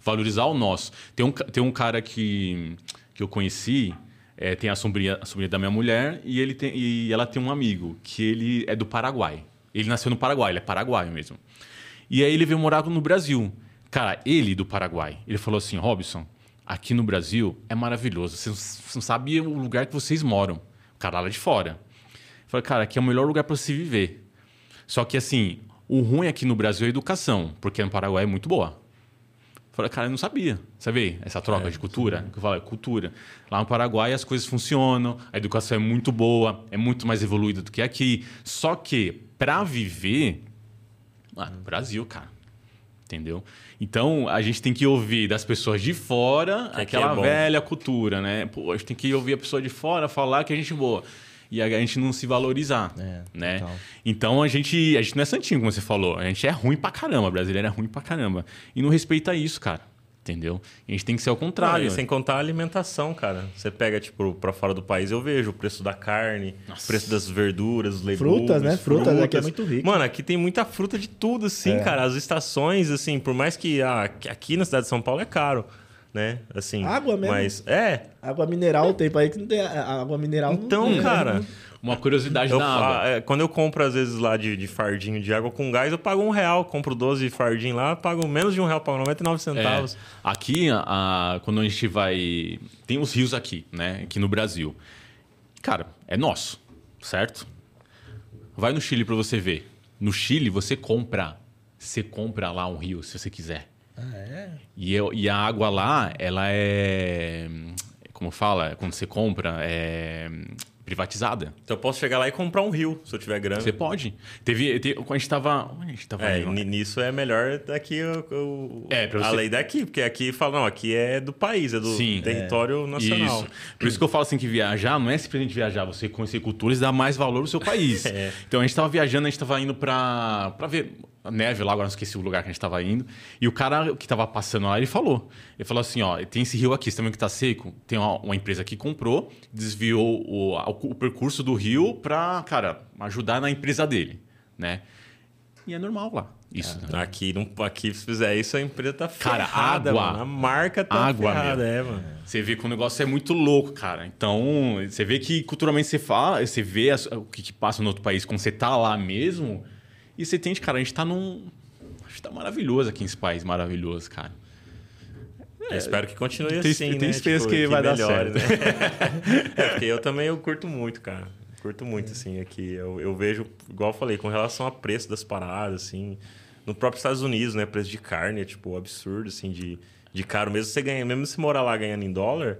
Valorizar o nosso. Tem um, tem um cara que, que eu conheci, é, tem a sobrinha, a sobrinha da minha mulher, e, ele tem, e ela tem um amigo que ele é do Paraguai. Ele nasceu no Paraguai, ele é paraguaio mesmo. E aí ele veio morar no Brasil. Cara, ele do Paraguai, ele falou assim, Robson, aqui no Brasil é maravilhoso. Você não sabe o lugar que vocês moram. O cara lá de fora. Eu falei, cara, aqui é o melhor lugar para se viver. Só que assim, o ruim aqui no Brasil é a educação, porque no Paraguai é muito boa. Eu falei, cara, eu não sabia. Sabe essa troca é, de cultura? Que eu falo, é cultura. Lá no Paraguai as coisas funcionam, a educação é muito boa, é muito mais evoluída do que aqui. Só que para viver, mano, Brasil, cara. Entendeu? Então, a gente tem que ouvir das pessoas de fora que aquela é velha cultura, né? Pô, a gente tem que ouvir a pessoa de fora falar que a gente é boa. E a gente não se valorizar, é, né? Total. Então, a gente, a gente não é santinho, como você falou. A gente é ruim pra caramba. O brasileiro é ruim pra caramba. E não respeita isso, cara. Entendeu? A gente tem que ser ao contrário. Não, sem contar a alimentação, cara. Você pega, tipo, pra fora do país, eu vejo o preço da carne, Nossa. o preço das verduras, legumes. Frutas, né? Frutas, frutas. aqui é muito rico. Mano, aqui tem muita fruta de tudo, assim, é. cara. As estações, assim, por mais que ah, aqui na cidade de São Paulo é caro né? Assim, água mesmo. Mas é. Água mineral tem país que não tem água mineral. Então, não cara, uma curiosidade eu, da água. É, quando eu compro, às vezes, lá de, de, fardinho de água com gás, eu pago um real. Compro 12 fardinhos lá, pago menos de um real, pago 99 centavos. É, aqui, a, quando a gente vai. Tem os rios aqui, né? Aqui no Brasil. Cara, é nosso, certo? Vai no Chile para você ver. No Chile, você compra. Você compra lá um rio, se você quiser. Ah, é? E, eu, e a água lá, ela é. Como fala? Quando você compra, é privatizada. Então eu posso chegar lá e comprar um rio, se eu tiver grana. Você pode. Teve, teve quando a gente estava, a gente tava é, indo, nisso é melhor daqui o, é, a você... lei daqui, porque aqui fala não, aqui é do país, é do Sim, território é. nacional. Isso. Por isso que eu falo assim que viajar não é simplesmente viajar, você conhecer culturas e dar mais valor ao seu país. é. Então a gente estava viajando, a gente estava indo para para ver neve lá, agora não esqueci o lugar que a gente estava indo. E o cara que estava passando lá, ele falou. Ele falou assim, ó, tem esse rio aqui, você também que está seco? Tem uma, uma, empresa que comprou, desviou o, o, o percurso do rio para, cara, ajudar na empresa dele, né? E é normal lá. Isso. É, né? aqui, não, aqui, se fizer isso, a empresa tá ferrada, Cara, água. Mano. A marca tá água, ferrada, é, mano. Você vê que o negócio é muito louco, cara. Então, você vê que culturalmente você fala, você vê as, o que, que, passa no outro país quando você tá lá mesmo. E você tem, cara, a gente tá num. A gente tá maravilhoso aqui nesse país, maravilhoso, cara. É, espero que continue tem, assim, tem né? esperança tipo, que, que vai melhore, dar certo. Né? é, porque eu também eu curto muito, cara. Curto muito, assim, aqui. Eu, eu vejo, igual eu falei, com relação a preço das paradas, assim no próprio Estados Unidos, né? Preço de carne é, tipo, absurdo, assim, de, de caro. Mesmo você ganha, mesmo se morar lá ganhando em dólar,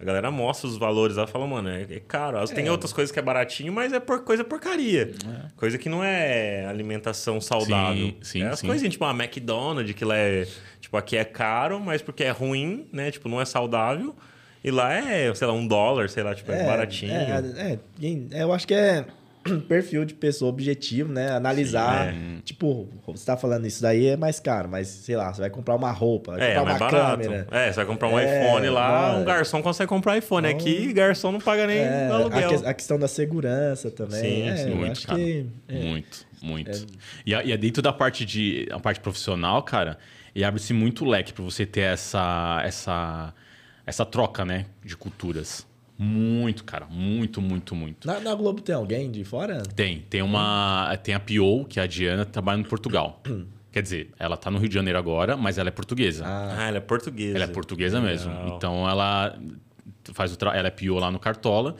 a galera mostra os valores lá e fala, mano, é, é caro. É. Tem outras coisas que é baratinho, mas é por, coisa porcaria. É. Coisa que não é alimentação saudável. Sim, sim, é as sim. coisinhas, tipo, a McDonald's, que lá é. Tipo, aqui é caro, mas porque é ruim, né? Tipo, não é saudável. E lá é, sei lá, um dólar, sei lá, tipo, é, é baratinho. É, é, eu acho que é perfil de pessoa objetivo, né? Analisar. Sim, é. Tipo, você tá falando isso daí é mais caro, mas sei lá, você vai comprar uma roupa, vai é, comprar é uma barato. câmera. É, você vai comprar um é, iPhone lá, um garçom consegue comprar iPhone. Então, Aqui, garçom não paga nem é, aluguel. A, que, a, questão da segurança também. Sim, é, sim muito, cara. Que, muito, muito. E, e é dentro da parte de a parte profissional, cara, e abre-se muito leque para você ter essa, essa, essa troca, né, de culturas. Muito, cara. Muito, muito, muito. Na, na, Globo tem alguém de fora? Tem. Tem uma. Tem a Pio, que é a Diana, que trabalha em Portugal. Quer dizer, ela tá no Rio de Janeiro agora, mas ela é portuguesa. Ah, ela é portuguesa. Ela é portuguesa Legal. mesmo. Então ela faz o tra... ela é Pio lá no Cartola,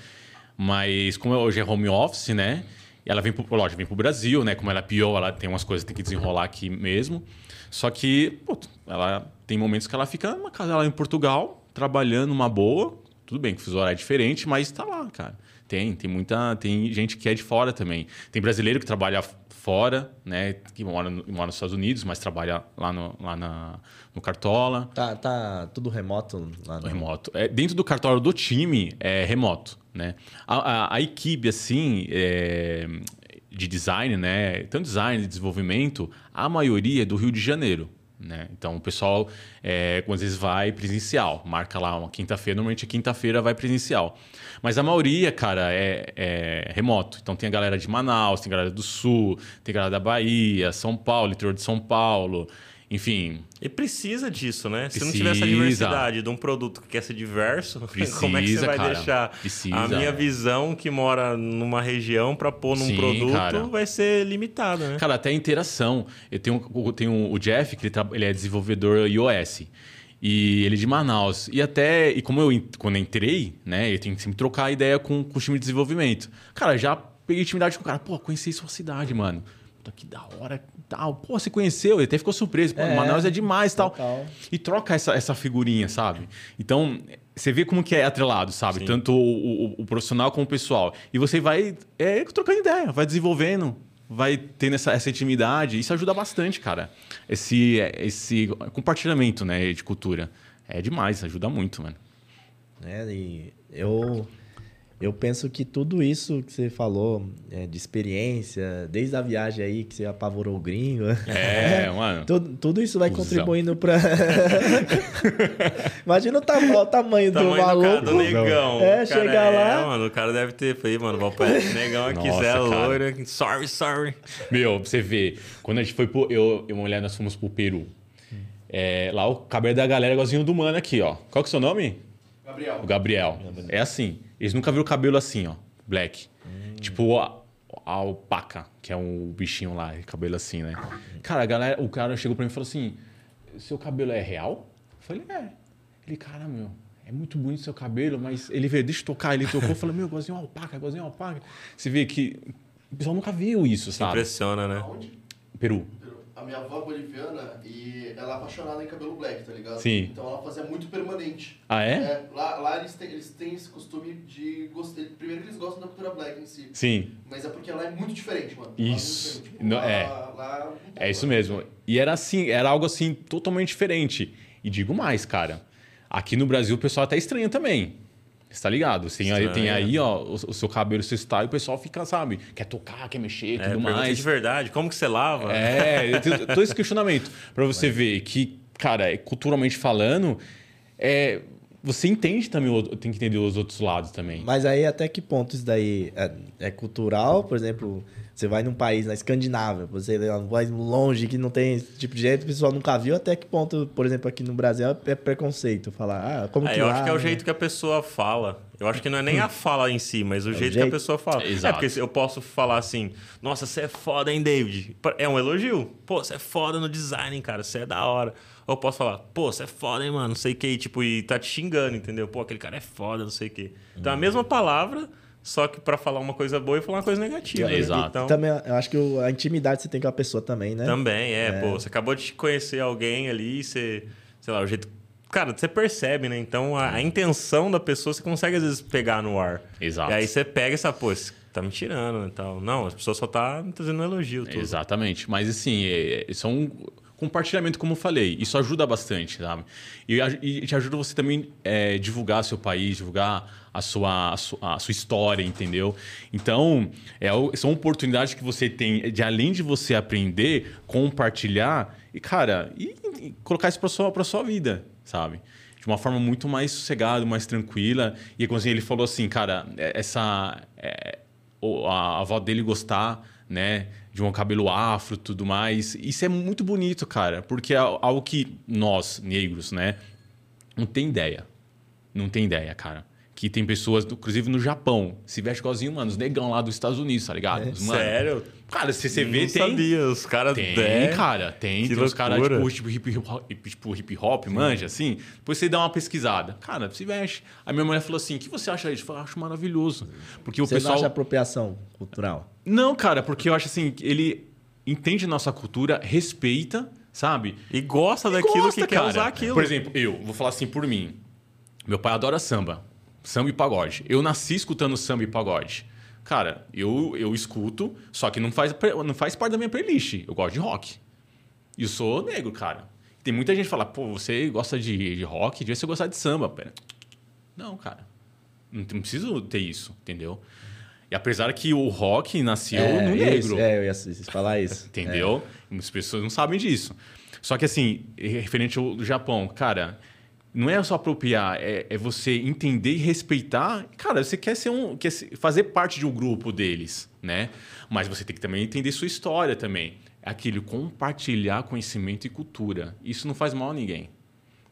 mas como hoje é home office, né? Ela vem pro, lógico, vem pro Brasil, né? Como ela é Pio, ela tem umas coisas que tem que desenrolar aqui mesmo. Só que, pô, ela tem momentos que ela fica numa casa lá em Portugal, trabalhando uma boa, tudo bem que o fuso horário é diferente, mas está lá, cara. Tem, tem muita. Tem gente que é de fora também. Tem brasileiro que trabalha fora, né? Que mora, mora nos Estados Unidos, mas trabalha lá no, lá na, no Cartola. Tá, tá tudo remoto lá no... Remoto. É, dentro do Cartola do time, é remoto, né? A, a, a equipe, assim, é, de design, né? Tanto design de desenvolvimento, a maioria é do Rio de Janeiro. Né? Então o pessoal, é, às vezes, vai presencial, marca lá uma quinta-feira, normalmente quinta-feira vai presencial. Mas a maioria, cara, é, é, remoto. Então tem a galera de Manaus, tem a galera do Sul, tem a galera da Bahia, São Paulo, interior de São Paulo. Enfim. E precisa disso, né? Precisa. Se não tiver essa diversidade de um produto que quer ser diverso, precisa, como é que você vai cara. deixar precisa, a minha visão que mora numa região para pôr num Sim, produto cara. vai ser limitada, né? Cara, até a interação. Eu tenho, eu tenho o Jeff, que ele, ele é desenvolvedor iOS. E ele é de Manaus. E até, e como eu quando eu entrei, né, eu tenho que sempre trocar ideia com, com o time de desenvolvimento. Cara, já peguei intimidade com o cara, pô, conheci sua cidade, mano. Puta, que da hora, tal. Pô, você conheceu? Ele até ficou surpreso. Pô, é, Manaus é demais tal. Total. E troca essa, essa figurinha, sabe? Então, você vê como que é atrelado, sabe? Sim. Tanto o, o, o, profissional como o pessoal. E você vai é, trocando ideia, vai desenvolvendo, vai tendo essa, essa intimidade. Isso ajuda bastante, cara. Esse, esse compartilhamento né, de cultura. É demais, ajuda muito, mano. É, e eu eu penso que tudo isso que você falou é, de experiência, desde a viagem aí que você apavorou o gringo. É, mano. tudo, tudo isso vai Cusão. contribuindo para. Imagina o, tam o tamanho, do maluco. Do negão. É, chegar é, lá. mano, o cara deve ter aí, mano, vou para esse negão aqui, Nossa, Zé loiro. Sorry, sorry. Meu, você vê, quando a gente foi pro. Eu e uma mulher, nós fomos pro Peru. É, lá o cabelo da galera é igualzinho do mano aqui, ó. Qual que é o seu nome? Gabriel. O Gabriel. É assim. Eles nunca viram o cabelo assim, ó. Black. Hum. Tipo a, a alpaca, que é um bichinho lá, cabelo assim, né? Cara, a galera, o cara chegou pra mim e falou assim: seu cabelo é real? Eu falei, é. Ele, cara, meu, é muito bonito seu cabelo, mas ele veio, deixa eu tocar. Ele tocou, eu falei, meu, igualzinho uma alpaca, igualzinho uma alpaca. Você vê que o pessoal nunca viu isso, sabe? Impressiona, né? Peru a minha avó é boliviana e ela é apaixonada em cabelo black, tá ligado? Sim. Então ela fazia muito permanente. Ah, é? é lá, lá eles, têm, eles têm esse costume de gostar. Primeiro que eles gostam da cultura black em si. Sim. Mas é porque ela é muito diferente, mano. Isso. É, tipo, Não, lá, é. Lá, é, é isso mesmo. E era assim, era algo assim totalmente diferente. E digo mais, cara. Aqui no Brasil o pessoal até estranha também. Você tá ligado? Tem aí, tem aí ó, o, o, seu cabelo, o seu style, o pessoal fica, sabe, quer tocar, quer mexer, é, tudo mais. de verdade, como que você lava? É, todo esse questionamento. para você Mas... ver que, cara, culturalmente falando, é, você entende também, tem que entender os outros lados também. Mas aí até que ponto isso daí é, é cultural, por exemplo você vai num país na Escandinávia, você vai longe que não tem esse tipo de jeito, o pessoal nunca viu, até que ponto, por exemplo, aqui no Brasil é preconceito falar, ah, como é, que Eu lá, acho que é o jeito que a pessoa fala. Eu acho que não é nem a fala em si, mas o, é jeito, o jeito, que a pessoa fala. É, exato. É porque eu posso falar assim, nossa, você é foda, hein, David? É um elogio. Pô, você é foda no design, cara, você é da hora. Ou eu posso falar, pô, você é foda, hein, mano, não sei o que, tipo, e tá te xingando, entendeu? Pô, aquele cara é foda, não sei o que. Então, a mesma palavra só que para falar uma coisa boa e falar uma coisa negativa. Né? Exato. Então, também, eu acho que a intimidade você tem com a pessoa também, né? Também, é, é. Pô, você acabou de conhecer alguém ali, você, sei lá, o jeito. Cara, você percebe, né? Então a, a intenção da pessoa você consegue às vezes pegar no ar. Exato. E aí você pega essa, pô, tá me tirando e tal. Não, as pessoas só tá trazendo um elogio. Tudo. Exatamente. Mas assim, é, é, são compartilhamento, como eu falei, isso ajuda bastante, sabe? E, e te ajuda você também é, divulgar seu país, divulgar a sua, a sua, a sua história, entendeu? Então, é, são oportunidades que você tem de, além de você aprender, compartilhar e, cara, e, e colocar isso para sua, para sua vida, sabe? De uma forma muito mais sossegada, mais tranquila. E assim, ele falou assim, cara, é, essa. É, a avó dele gostar, né? de um cabelo afro tudo mais. Isso é muito bonito, cara, porque é algo que nós, negros, né, não tem ideia. Não tem ideia, cara. Que tem pessoas, inclusive no Japão, se veste igualzinho, mano, os negão lá dos Estados Unidos, tá ligado? É, mano, sério? Cara, se você vê, tem. sabia, os caras Tem, é... cara, tem. Que tem os caras, tipo, tipo, hip, hip, tipo, hip hop, Sim. manja, assim. Depois você dá uma pesquisada. Cara, se veste. Aí minha mulher falou assim: o que você acha disso? Eu falei, acho maravilhoso. Porque o você pessoal. Você acha apropriação cultural? Não, cara, porque eu acho assim, ele entende nossa cultura, respeita, sabe? E gosta e daquilo gosta, que quer usar aquilo. Por exemplo, eu, vou falar assim por mim. Meu pai adora samba samba e pagode. Eu nasci escutando samba e pagode. Cara, eu, eu escuto, só que não faz, não faz parte da minha playlist. Eu gosto de rock. E eu sou negro, cara. Tem muita gente que fala, pô, você gosta de, de rock, devia você gostar de samba. Pera. Não, cara. Não, não preciso ter isso, entendeu? E apesar que o rock nasceu é, no negro. é, eu ia falar isso. entendeu? É. As pessoas não sabem disso. Só que assim, referente ao Japão, cara, não é só apropriar, é, é, você entender e respeitar. Cara, você quer ser um, quer fazer parte de um grupo deles, né? Mas você tem que também entender sua história também. É aquilo compartilhar conhecimento e cultura. Isso não faz mal a ninguém.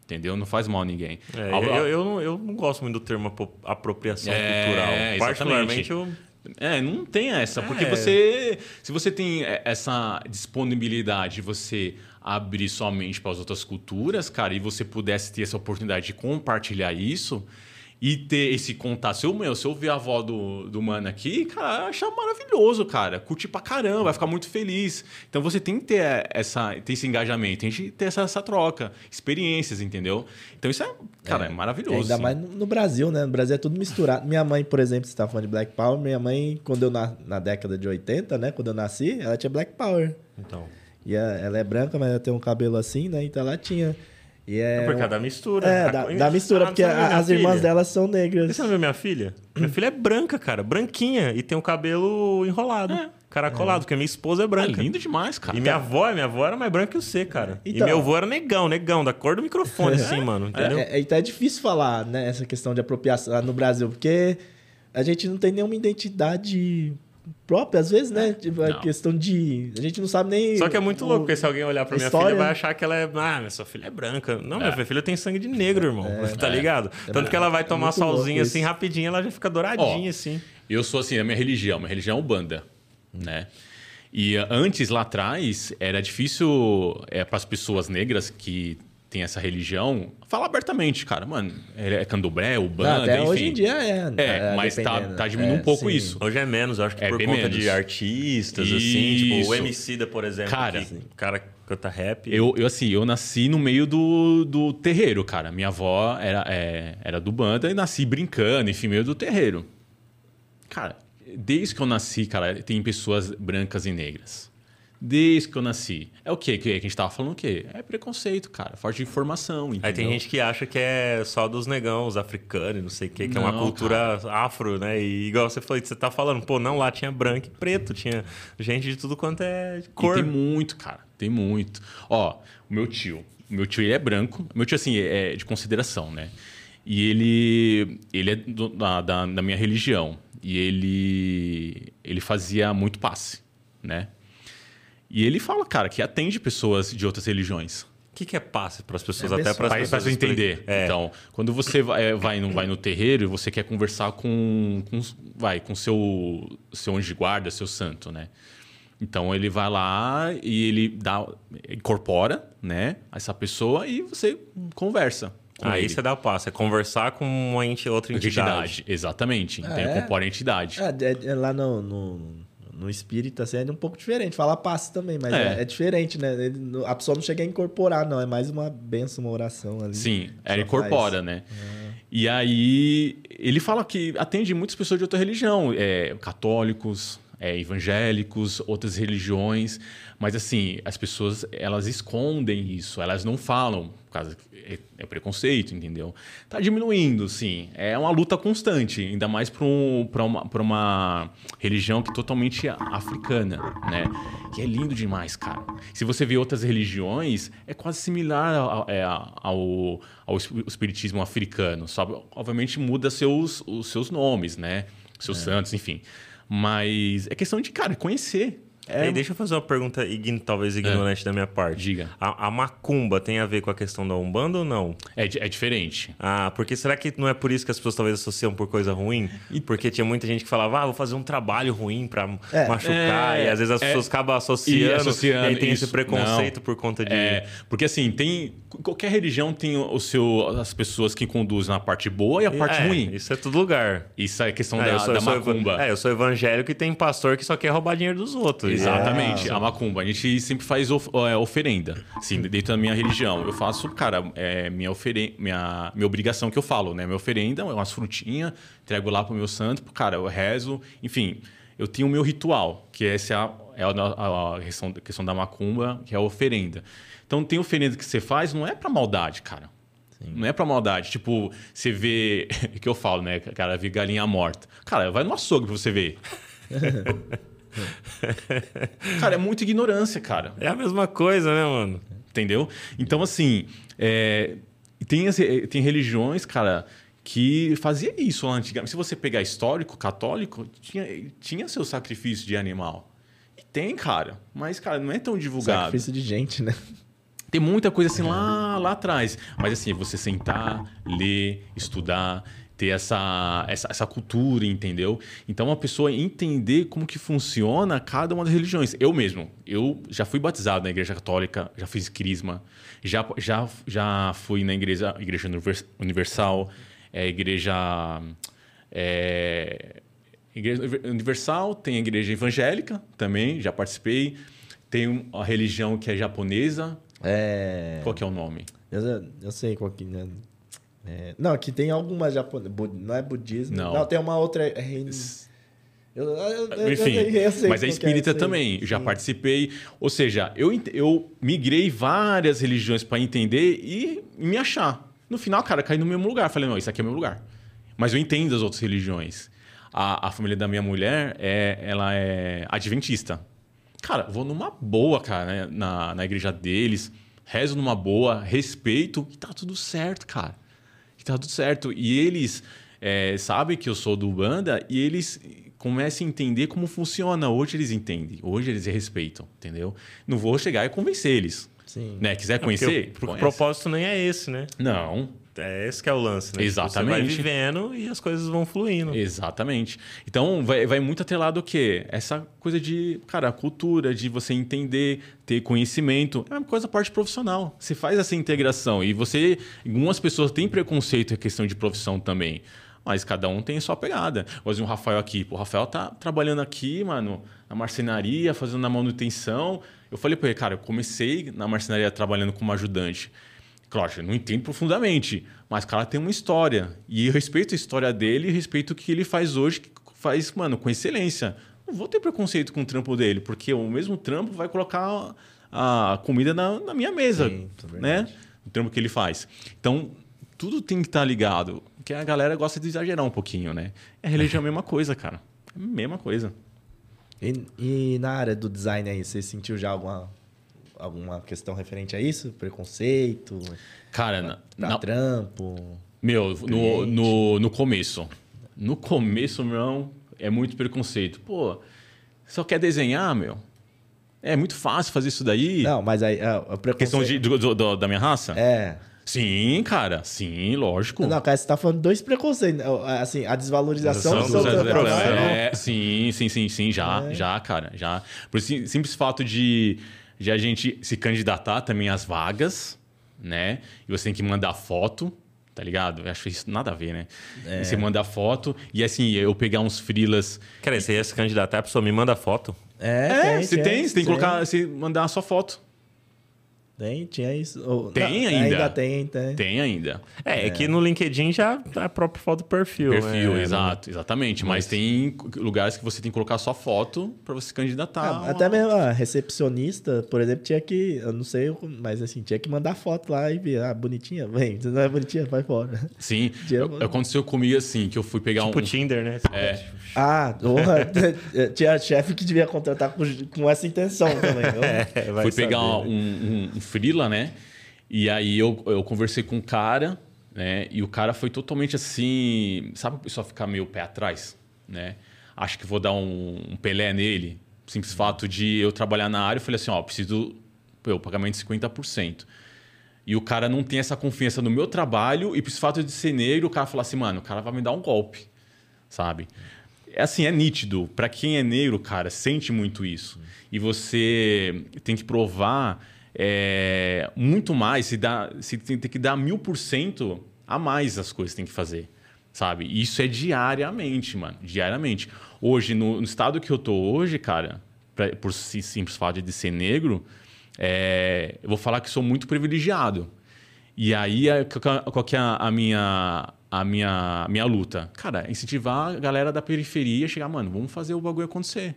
Entendeu? Não faz mal a ninguém. É, eu, eu, não, eu não gosto muito do termo apropriação é, cultural. Particularmente eu é, não tem essa, porque é. você, se você tem essa disponibilidade, você abrir sua mente para as outras culturas, cara, e você pudesse ter essa oportunidade de compartilhar isso e ter esse contato. Se eu, meu, se eu ver a avó do, do mano aqui, cara, eu achar maravilhoso, cara. Curtir pra caramba, vai ficar muito feliz. Então você tem que ter, essa, ter esse engajamento, tem que ter essa, essa troca, experiências, entendeu? Então isso é, cara, é, é maravilhoso. É, ainda assim. mais no, no, Brasil, né? No Brasil é tudo misturado. minha mãe, por exemplo, você estava falando de Black Power, minha mãe, quando eu na, na década de 80, né? Quando eu nasci, ela tinha Black Power. Então. E a, ela é branca, mas ela tem um cabelo assim, né? Então ela tinha. E é, é por causa da mistura. É, da, da mistura, ah, porque a, as filha? irmãs delas são negras. Você não viu minha filha? Minha filha é branca, cara. Branquinha. E tem o um cabelo enrolado. É. Caracolado, é. porque minha esposa é branca. É lindo demais, cara. E minha avó, minha avó era mais branca que você, cara. Então, e meu avô era negão, negão, da cor do microfone, assim, mano. Entendeu? É, é, então é difícil falar, né, essa questão de apropriação no Brasil, porque a gente não tem nenhuma identidade própria, às vezes, né? É. Tipo, a questão de. A gente não sabe nem. Só que é muito o, louco, porque se alguém olhar pra minha história, filha, vai achar que ela é. Ah, minha sua filha é branca. Não, é. minha filha tem sangue de negro, irmão. É, tá ligado? É. Tanto que ela vai tomar solzinho assim, rapidinho, ela já fica douradinha, assim. Eu sou assim, a minha religião, minha religião é Umbanda, né? E antes, lá atrás, era difícil é, para as pessoas negras que tem essa religião, fala abertamente, cara, mano, é candomblé, o banda, até enfim. hoje em dia é. É, é mas tá, tá diminuindo é, um pouco sim. isso. Hoje é menos, eu acho que é por conta menos. de artistas, isso. assim, tipo o MC da, por exemplo, cara, que, o cara canta rap. Eu, eu, assim, eu nasci no meio do, do terreiro, cara. Minha avó era, é, era do banda e nasci brincando, enfim, meio do terreiro. Cara, desde que eu nasci, cara, tem pessoas brancas e negras Desde que eu nasci. É o quê? Que a gente tava falando o quê? É preconceito, cara. Falta de informação. Entendeu? Aí tem gente que acha que é só dos negão, os africanos, não sei o quê, que não, é uma cultura cara. afro, né? E igual você falou, você tá falando, pô, não, lá tinha branco e preto, tinha gente de tudo quanto é cor. E tem muito, cara. Tem muito. Ó, o meu tio. O meu tio ele é branco. Meu tio, assim, é de consideração, né? E ele, ele é do, da, da, da minha religião. E ele, ele fazia muito passe, né? E ele fala, cara, que atende pessoas de outras religiões. O que, que é passe para as pessoas, é até para as pessoas entender. É. Então, quando você vai, é, vai, no, vai no terreiro e você quer conversar com, com vai com seu seu anjo de guarda, seu santo, né? Então ele vai lá e ele dá incorpora, né, essa pessoa e você conversa. Aí ele. você dá o passo, é conversar com uma ente, outra entidade. entidade. Exatamente. Então é. incorpora a entidade. É, é, é lá no, no no espírita assim, é um pouco diferente. Fala passe também, mas é, é, é diferente, né? Ele, a pessoa não chega a incorporar, não. É mais uma benção, uma oração ali. Sim, ela incorpora, faz. né? É. E aí ele fala que atende muitas pessoas de outra religião, é, católicos, é, evangélicos, outras religiões, mas assim as pessoas elas escondem isso, elas não falam por causa é, é preconceito, entendeu? Tá diminuindo, sim. É uma luta constante, ainda mais para um, uma, uma religião que é totalmente africana, né? Que é lindo demais, cara. Se você vê outras religiões, é quase similar ao, é, ao, ao espiritismo africano, só obviamente muda seus, os seus nomes, né? Seus é. santos, enfim. Mas é questão de, cara, conhecer. É... deixa eu fazer uma pergunta, talvez ignorante é. da minha parte. Diga. A, a, macumba tem a ver com a questão da Umbanda ou não? É, é diferente. Ah, porque será que não é por isso que as pessoas talvez associam por coisa ruim? Porque tinha muita gente que falava, ah, vou fazer um trabalho ruim pra é. machucar. É, e às vezes as pessoas é. acabam associando. E, associando, e tem isso. esse preconceito não. por conta de. É, porque assim, tem. Qualquer religião tem o seu, as pessoas que conduzem na parte boa e a parte ruim. Isso é todo lugar. Isso é questão da, sou, da macumba. é, eu sou evangélico e tem pastor que só quer roubar dinheiro dos outros. Exatamente, é. a macumba. A gente sempre faz of, é, oferenda, assim, dentro da minha religião. Eu faço, cara, é minha, ofere... minha, minha obrigação que eu falo, né? Minha oferenda é umas frutinhas, entrego lá pro meu santo, cara, eu rezo, enfim. Eu tenho o meu ritual, que essa é a, é a, a questão, a questão da macumba, que é a oferenda. Então, tem oferenda que você faz, não é para maldade, cara. Sim. Não é pra maldade. Tipo, você vê. que eu falo, né? Cara, vê galinha morta. Cara, vai no açougue pra você ver. cara, é muita ignorância, cara. É a mesma coisa, né, mano? Entendeu? Então, assim, é, tem, tem religiões, cara, que fazia isso lá antigamente. Se você pegar histórico, católico, tinha, tinha seu sacrifício de animal. E tem, cara. Mas, cara, não é tão divulgado. Sacrifício de gente, né? Tem muita coisa assim lá, lá atrás. Mas assim, você sentar, ler, estudar, ter essa, essa, essa cultura, entendeu? Então, a pessoa entender como que funciona cada uma das religiões. Eu mesmo, eu já fui batizado na igreja católica, já fiz crisma, já, já, já fui na igreja, igreja universal, é, igreja... É, igreja universal, tem a igreja evangélica também, já participei. Tem a religião que é japonesa. É... Qual que é o nome? Eu, eu sei qual que... Né? É, não, aqui tem algumas japonesas. Não é budismo. Não. não tem uma outra. É eu, eu, Enfim, eu, mas é, é espírita também. Já participei. Ou seja, eu, eu migrei várias religiões para entender e me achar. No final, cara, caí no mesmo lugar. Falei, não, isso aqui é o meu lugar. Mas eu entendo as outras religiões. A, a família da minha mulher, é, ela é adventista. Cara, vou numa boa, cara, né? na, na igreja deles. Rezo numa boa, respeito e tá tudo certo, cara tá tudo certo. E eles é, sabem que eu sou do banda e eles começam a entender como funciona. Hoje eles entendem, hoje eles respeitam, entendeu? Não vou chegar e convencer eles. Sim. Né? Quiser conhecer? É o, o propósito nem é esse, né? Não. É esse que é o lance, né? Exatamente. Tipo, você vai vivendo e as coisas vão fluindo. Exatamente. Então, vai, vai muito atrelado o quê? Essa coisa de, cara, cultura, de você entender, ter conhecimento. É uma coisa a parte profissional. Você faz essa integração. E você... Algumas pessoas têm preconceito em questão de profissão também. Mas cada um tem a sua pegada. Hoje o Rafael aqui. Pô, o Rafael tá trabalhando aqui, mano, na marcenaria, fazendo a manutenção. Eu falei para ele, cara, eu comecei na marcenaria trabalhando como ajudante. Claro, eu não entendo profundamente, mas o cara tem uma história. E eu respeito a história dele e respeito o que ele faz hoje, que faz, mano, com excelência. não vou ter preconceito com o trampo dele, porque o mesmo trampo vai colocar a comida na, na minha mesa, Sim, é né? O trampo que ele faz. Então, tudo tem que estar tá ligado, porque a galera gosta de exagerar um pouquinho, né? É religião a mesma coisa, cara. É a mesma coisa. E, e, na área do design aí, você sentiu já alguma, alguma questão referente a isso? Preconceito? Cara, na, na, trampo? Meu, no, no, no começo. No começo, meu, é muito preconceito. Pô, só quer desenhar, meu? É muito fácil fazer isso daí. Não, mas aí. A, a preconceito... Questão de, do, do, da minha raça? É. Sim, cara. Sim, lógico. Não, cara, você tá falando dois preconceitos. Assim, a desvalorização do seu é, Sim, sim, sim, sim. Já, é. já, cara. Já. Por simples fato de, de a gente se candidatar também às vagas, né? E você tem que mandar foto tá ligado? Eu acho isso nada a ver, né? É. Você manda foto e assim, eu pegar uns frilas. Cara, você ia se candidatar, a pessoa me manda foto. É, é tem, você tem, tem, você tem que colocar, você mandar a sua foto. Tem, tinha isso. tem não, ainda. Ainda tem, tem. Tem ainda. É, é, é que no LinkedIn já é a própria foto do perfil. Perfil, é, exato, exatamente. Mas... tem lugares que você tem que colocar sua foto para você se candidatar. Ah, até mesmo a recepcionista, por exemplo, tinha que, eu não sei, mas assim, tinha que mandar foto lá e ver, ah, bonitinha, vem, você não é bonitinha, vai fora. Sim, aconteceu comigo assim, que eu fui pegar tipo um... Tipo Tinder, né? É. Ah, porra, tinha chefe que devia contratar com, com essa intenção também. é, fui pegar um, um, um frila, né? E aí eu, eu conversei com um cara, né? E o cara foi totalmente assim. Sabe o pessoal ficar meio pé atrás, né? Acho que vou dar um, um Pelé nele. Simples fato de eu trabalhar na área, eu falei assim: ó, preciso. Pô, pagamento de 50%. E o cara não tem essa confiança no meu trabalho, e por esse fato de ser negro, o cara fala assim, mano, o cara vai me dar um golpe, sabe? É assim, é nítido. Para quem é negro, cara, sente muito isso. E você tem que provar é, muito mais, se, dá, se tem, tem que dar mil por cento a mais as coisas que tem que fazer. Sabe? Isso é diariamente, mano. Diariamente. Hoje, no, no estado que eu tô hoje, cara, pra, por simples fato de ser negro, é, eu vou falar que sou muito privilegiado. E aí, qual que é a minha, a minha, minha luta? Cara, incentivar a galera da periferia a chegar, mano, vamos fazer o bagulho acontecer.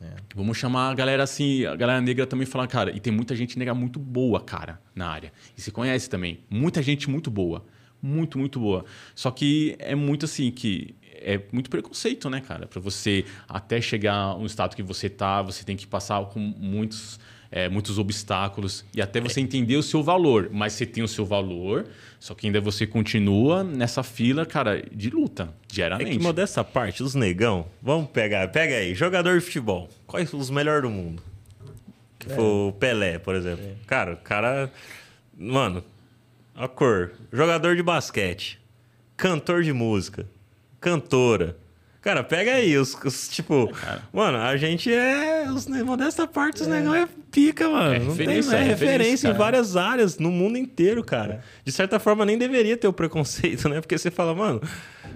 É. Vamos chamar a galera assim, a galera negra também falar, cara, e tem muita gente negra muito boa, cara, na área. E se conhece também. Muita gente muito boa. Muito, muito boa. Só que é muito assim que é muito preconceito, né, cara? Para você até chegar no estado que você tá, você tem que passar com muitos é, muitos obstáculos e até você entender o seu valor. Mas você tem o seu valor, só que ainda você continua nessa fila, cara, de luta, diariamente. É que modesta parte, os negão, vamos pegar, pega aí, jogador de futebol, quais os melhores do mundo? Que é. foi o Pelé, por exemplo. É. Cara, o cara. Mano, a cor. Jogador de basquete, cantor de música, cantora Cara, pega aí, os, os tipo, cara. mano, a gente é. Os, modesta parte, os é. negócios é pica, mano. É, não tem, é, é referência, referência em várias áreas, no mundo inteiro, cara. É. De certa forma, nem deveria ter o preconceito, né? Porque você fala, mano,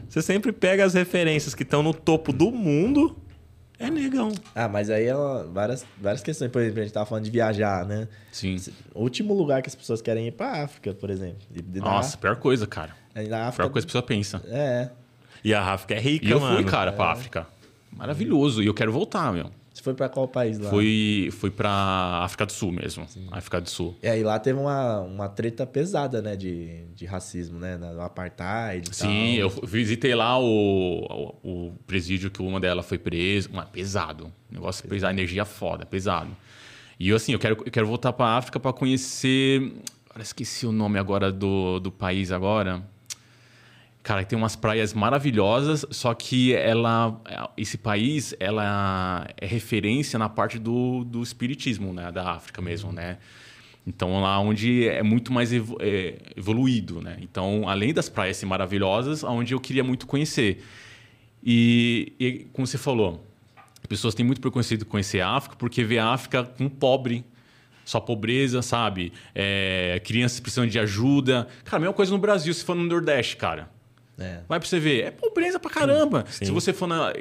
você sempre pega as referências que estão no topo do mundo. É negão. Ah, mas aí é uma, várias, várias questões. Por exemplo, a gente tava falando de viajar, né? Sim. O último lugar que as pessoas querem ir pra África, por exemplo. Nossa, pior coisa, cara. Na África, pior coisa que a pessoa pensa. É. E a África é rica, e eu mano. fui, cara, pra África. Maravilhoso. E eu quero voltar, meu. Você foi para qual país lá? Fui, fui para África do Sul mesmo. Sim. África do Sul. É, e lá teve uma, uma treta pesada, né, de, de racismo, né? No apartheid Sim, tal. eu visitei lá o, o, o, presídio que uma delas foi presa. Uma, pesado. Negócio pesado. pesado, energia foda, pesado. E eu, assim, eu quero, eu quero voltar para África para conhecer. Agora esqueci o nome agora do, do país agora. Cara, tem umas praias maravilhosas, só que ela, esse país, ela é referência na parte do, do espiritismo, né, da África mesmo, né? Então lá onde é muito mais é, evoluído, né? Então além das praias ser maravilhosas, aonde eu queria muito conhecer. E, e como você falou, as pessoas têm muito preconceito de conhecer a África porque vê a África com pobre, só pobreza, sabe? É, crianças precisando de ajuda. Cara, a mesma coisa no Brasil, se for no Nordeste, cara. É. Vai pra você ver. É pobreza pra caramba. Sim. Se você for na.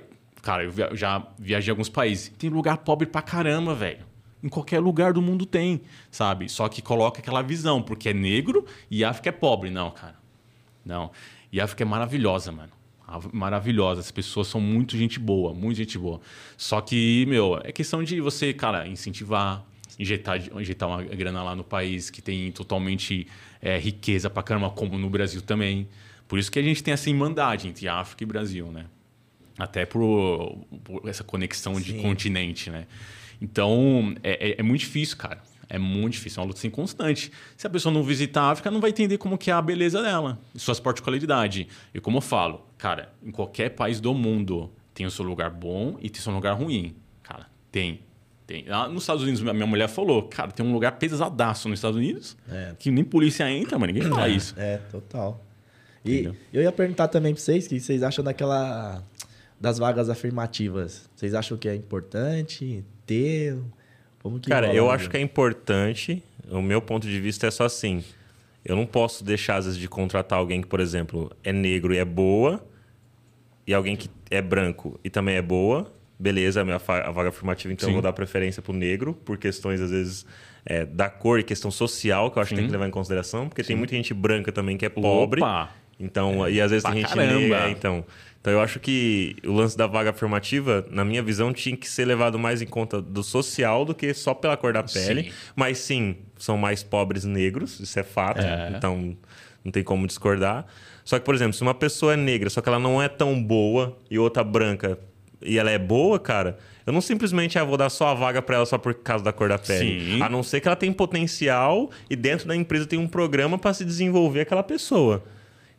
Cara, eu já viajei a alguns países. Tem lugar pobre pra caramba, velho. Em qualquer lugar do mundo tem, sabe? Só que coloca aquela visão, porque é negro e África é pobre. Não, cara. Não. E África é maravilhosa, mano. maravilhosa. As pessoas são muito gente boa, muito gente boa. Só que, meu, é questão de você, cara, incentivar, injetar, injetar uma grana lá no país que tem totalmente é, riqueza pra caramba, como no Brasil também. Por isso que a gente tem essa irmandade entre África e Brasil, né? Até por, por essa conexão Sim. de continente, né? Então, é, é, é muito difícil, cara. É muito difícil, é uma luta assim, constante. Se a pessoa não visitar a África, não vai entender como que é a beleza dela, suas particularidades. E como eu falo, cara, em qualquer país do mundo tem o seu lugar bom e tem o seu lugar ruim. Cara, tem. Tem. Lá nos Estados Unidos, minha mulher falou, cara, tem um lugar pesadaço nos Estados Unidos é. que nem polícia entra, mas ninguém fala é, isso. É, total. E Entendeu? eu ia perguntar também pra vocês o que vocês acham daquela. das vagas afirmativas. Vocês acham que é importante ter? Como que Cara, eu acho que é importante. O meu ponto de vista é só assim. Eu não posso deixar, às vezes, de contratar alguém que, por exemplo, é negro e é boa, e alguém que é branco e também é boa. Beleza, a minha a vaga afirmativa, então Sim. eu vou dar preferência pro negro, por questões, às vezes, é, da cor e questão social, que eu acho Sim. que tem que levar em consideração, porque Sim. tem muita gente branca também que é pobre. Opa! Então, é, e às vezes tem gente caramba. negra. Então, então, eu acho que o lance da vaga afirmativa, na minha visão, tinha que ser levado mais em conta do social do que só pela cor da pele. Sim. Mas sim, são mais pobres negros, isso é fato. É. Então, não tem como discordar. Só que, por exemplo, se uma pessoa é negra, só que ela não é tão boa, e outra branca, e ela é boa, cara, eu não simplesmente ah, vou dar só a vaga para ela só por causa da cor da pele. Sim. A não ser que ela tenha potencial e dentro da empresa tem um programa para se desenvolver aquela pessoa.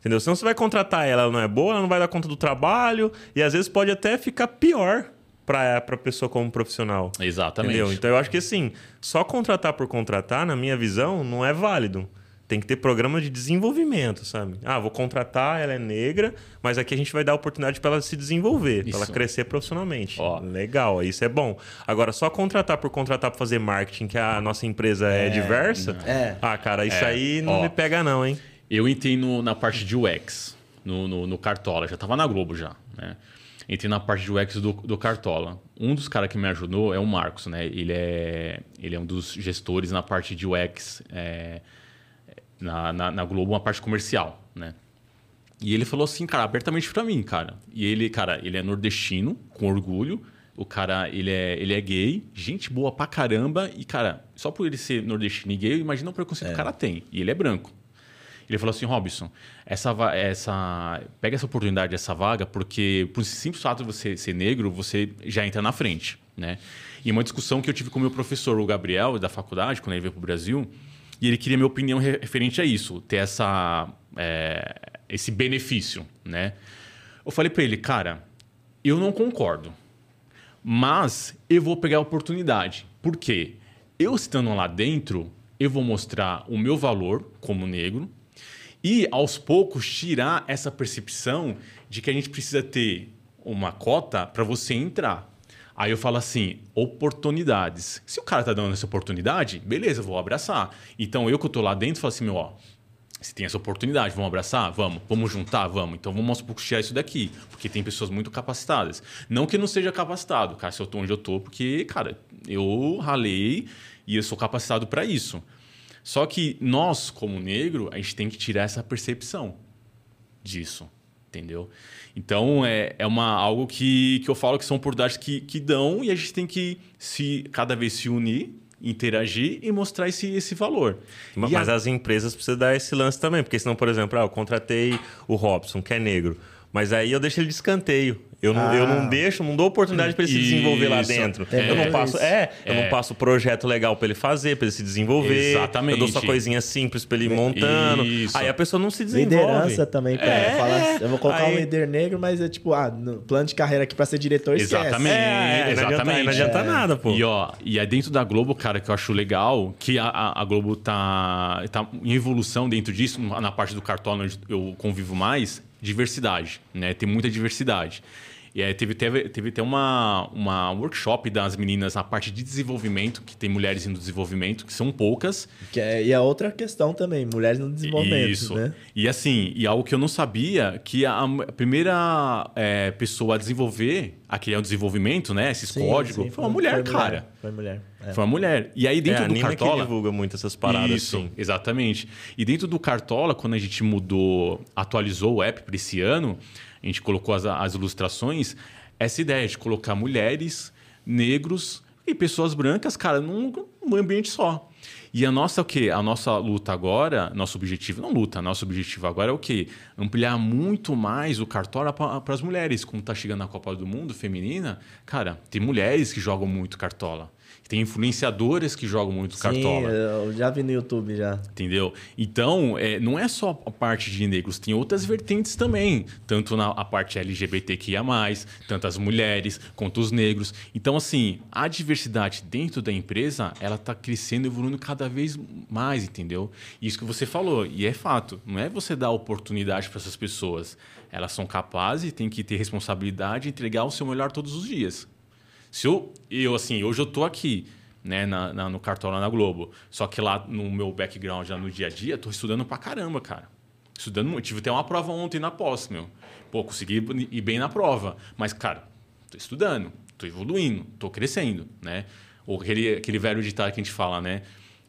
Entendeu? Senão você vai contratar ela, ela não é boa, ela não vai dar conta do trabalho e às vezes pode até ficar pior para a pessoa como profissional. Exatamente. Entendeu? Então eu acho que assim, só contratar por contratar, na minha visão, não é válido. Tem que ter programa de desenvolvimento, sabe? Ah, vou contratar, ela é negra, mas aqui a gente vai dar oportunidade para ela se desenvolver, para ela crescer profissionalmente. Ó. Legal, isso é bom. Agora, só contratar por contratar para fazer marketing, que a nossa empresa é, é diversa. É. Ah, cara, isso é. aí não Ó. me pega, não, hein? Eu entrei no, na parte de UX, no, no, no Cartola, já estava na Globo já, né? Entrei na parte de UX do, do Cartola. Um dos caras que me ajudou é o Marcos, né? Ele é, ele é um dos gestores na parte de UX é, na, na, na, Globo, uma parte comercial, né? E ele falou assim, cara, abertamente para mim, cara. E ele, cara, ele é nordestino, com orgulho. O cara, ele é, ele é gay, gente boa pra caramba. E, cara, só por ele ser nordestino e gay, imagina o preconceito é. que o cara tem. E ele é branco. Ele falou assim, Robson, essa, essa, pega essa oportunidade, essa vaga, porque por simples fato de você ser negro, você já entra na frente, né? E uma discussão que eu tive com o meu professor, o Gabriel, da faculdade, quando ele veio para o Brasil, e ele queria minha opinião referente a isso, ter essa, é, esse benefício, né? Eu falei para ele, cara, eu não concordo, mas eu vou pegar a oportunidade. Por quê? Eu estando lá dentro, eu vou mostrar o meu valor como negro, e, aos poucos, tirar essa percepção de que a gente precisa ter uma cota para você entrar. Aí eu falo assim, oportunidades. Se o cara tá dando essa oportunidade, beleza, vou abraçar. Então eu que eu tô lá dentro, falo assim, meu, ó, se tem essa oportunidade, vamos abraçar? Vamos. Vamos juntar? Vamos. Então vamos aos poucos tirar isso daqui, porque tem pessoas muito capacitadas. Não que eu não seja capacitado, cara, se eu tô onde eu tô, porque, cara, eu ralei e eu sou capacitado para isso. Só que nós, como negro, a gente tem que tirar essa percepção disso, entendeu? Então, é, é uma, algo que, que eu falo que são oportunidades que, que dão e a gente tem que se cada vez se unir interagir e mostrar esse, esse valor. Mas, a... as empresas precisam dar esse lance também, porque senão, por exemplo, ah, eu contratei o Robson, que é negro, mas aí eu deixo ele de escanteio. Eu não, ah. eu não deixo, não dou oportunidade para ele se desenvolver lá dentro. É, eu não passo, é, eu não é. passo projeto legal para ele fazer, para ele se desenvolver. Exatamente. Eu dou só coisinha simples para ele ir montando. Isso. Aí a pessoa não se desenvolve. Liderança também, pra é. falar, eu vou colocar aí... um líder negro, mas é tipo, ah, no plano de carreira aqui para ser diretor, Exatamente. É, Exatamente. Não adianta, não adianta nada, pô. E ó, e é dentro da Globo, cara, que eu acho legal, que a, a, a Globo tá, tá em evolução dentro disso, na parte do cartão onde eu convivo mais, diversidade, né? Tem muita diversidade. E aí teve, teve, teve até uma, uma workshop das meninas na parte de desenvolvimento, que tem mulheres no desenvolvimento, que são poucas. Que é, e a outra questão também, mulheres no desenvolvimento. Isso. Né? E assim, e algo que eu não sabia, que a, a primeira é, pessoa a desenvolver aquele é desenvolvimento, né? Esses sim, códigos, sim, foi, foi, uma mulher, foi cara. Foi mulher. É. Foi uma mulher. E aí dentro é, do Cartola. que divulga muito essas paradas. Isso, assim. exatamente. E dentro do Cartola, quando a gente mudou, atualizou o app para esse ano a gente colocou as, as ilustrações, essa ideia de colocar mulheres, negros e pessoas brancas, cara, num, num ambiente só. E a nossa o quê? A nossa luta agora, nosso objetivo, não luta, nosso objetivo agora é o quê? Ampliar muito mais o cartola para as mulheres. Como está chegando a Copa do Mundo feminina, cara, tem mulheres que jogam muito cartola. Tem influenciadores que jogam muito Sim, cartola. Eu já vi no YouTube já. Entendeu? Então, é, não é só a parte de negros, tem outras vertentes também. Tanto na a parte LGBTQIA, tanto as mulheres quanto os negros. Então, assim, a diversidade dentro da empresa, ela está crescendo e evoluindo cada vez mais, entendeu? Isso que você falou, e é fato. Não é você dar oportunidade para essas pessoas. Elas são capazes e têm que ter responsabilidade e entregar o seu melhor todos os dias. Se eu, eu assim, hoje eu tô aqui, né, na, na, no Cartola na Globo. Só que lá no meu background, já no dia a dia, tô estudando pra caramba, cara. Estudando muito. Tive até uma prova ontem na pós, meu. Pô, consegui ir bem na prova. Mas, cara, tô estudando, tô evoluindo, tô crescendo, né? Ou aquele, aquele velho ditado que a gente fala, né?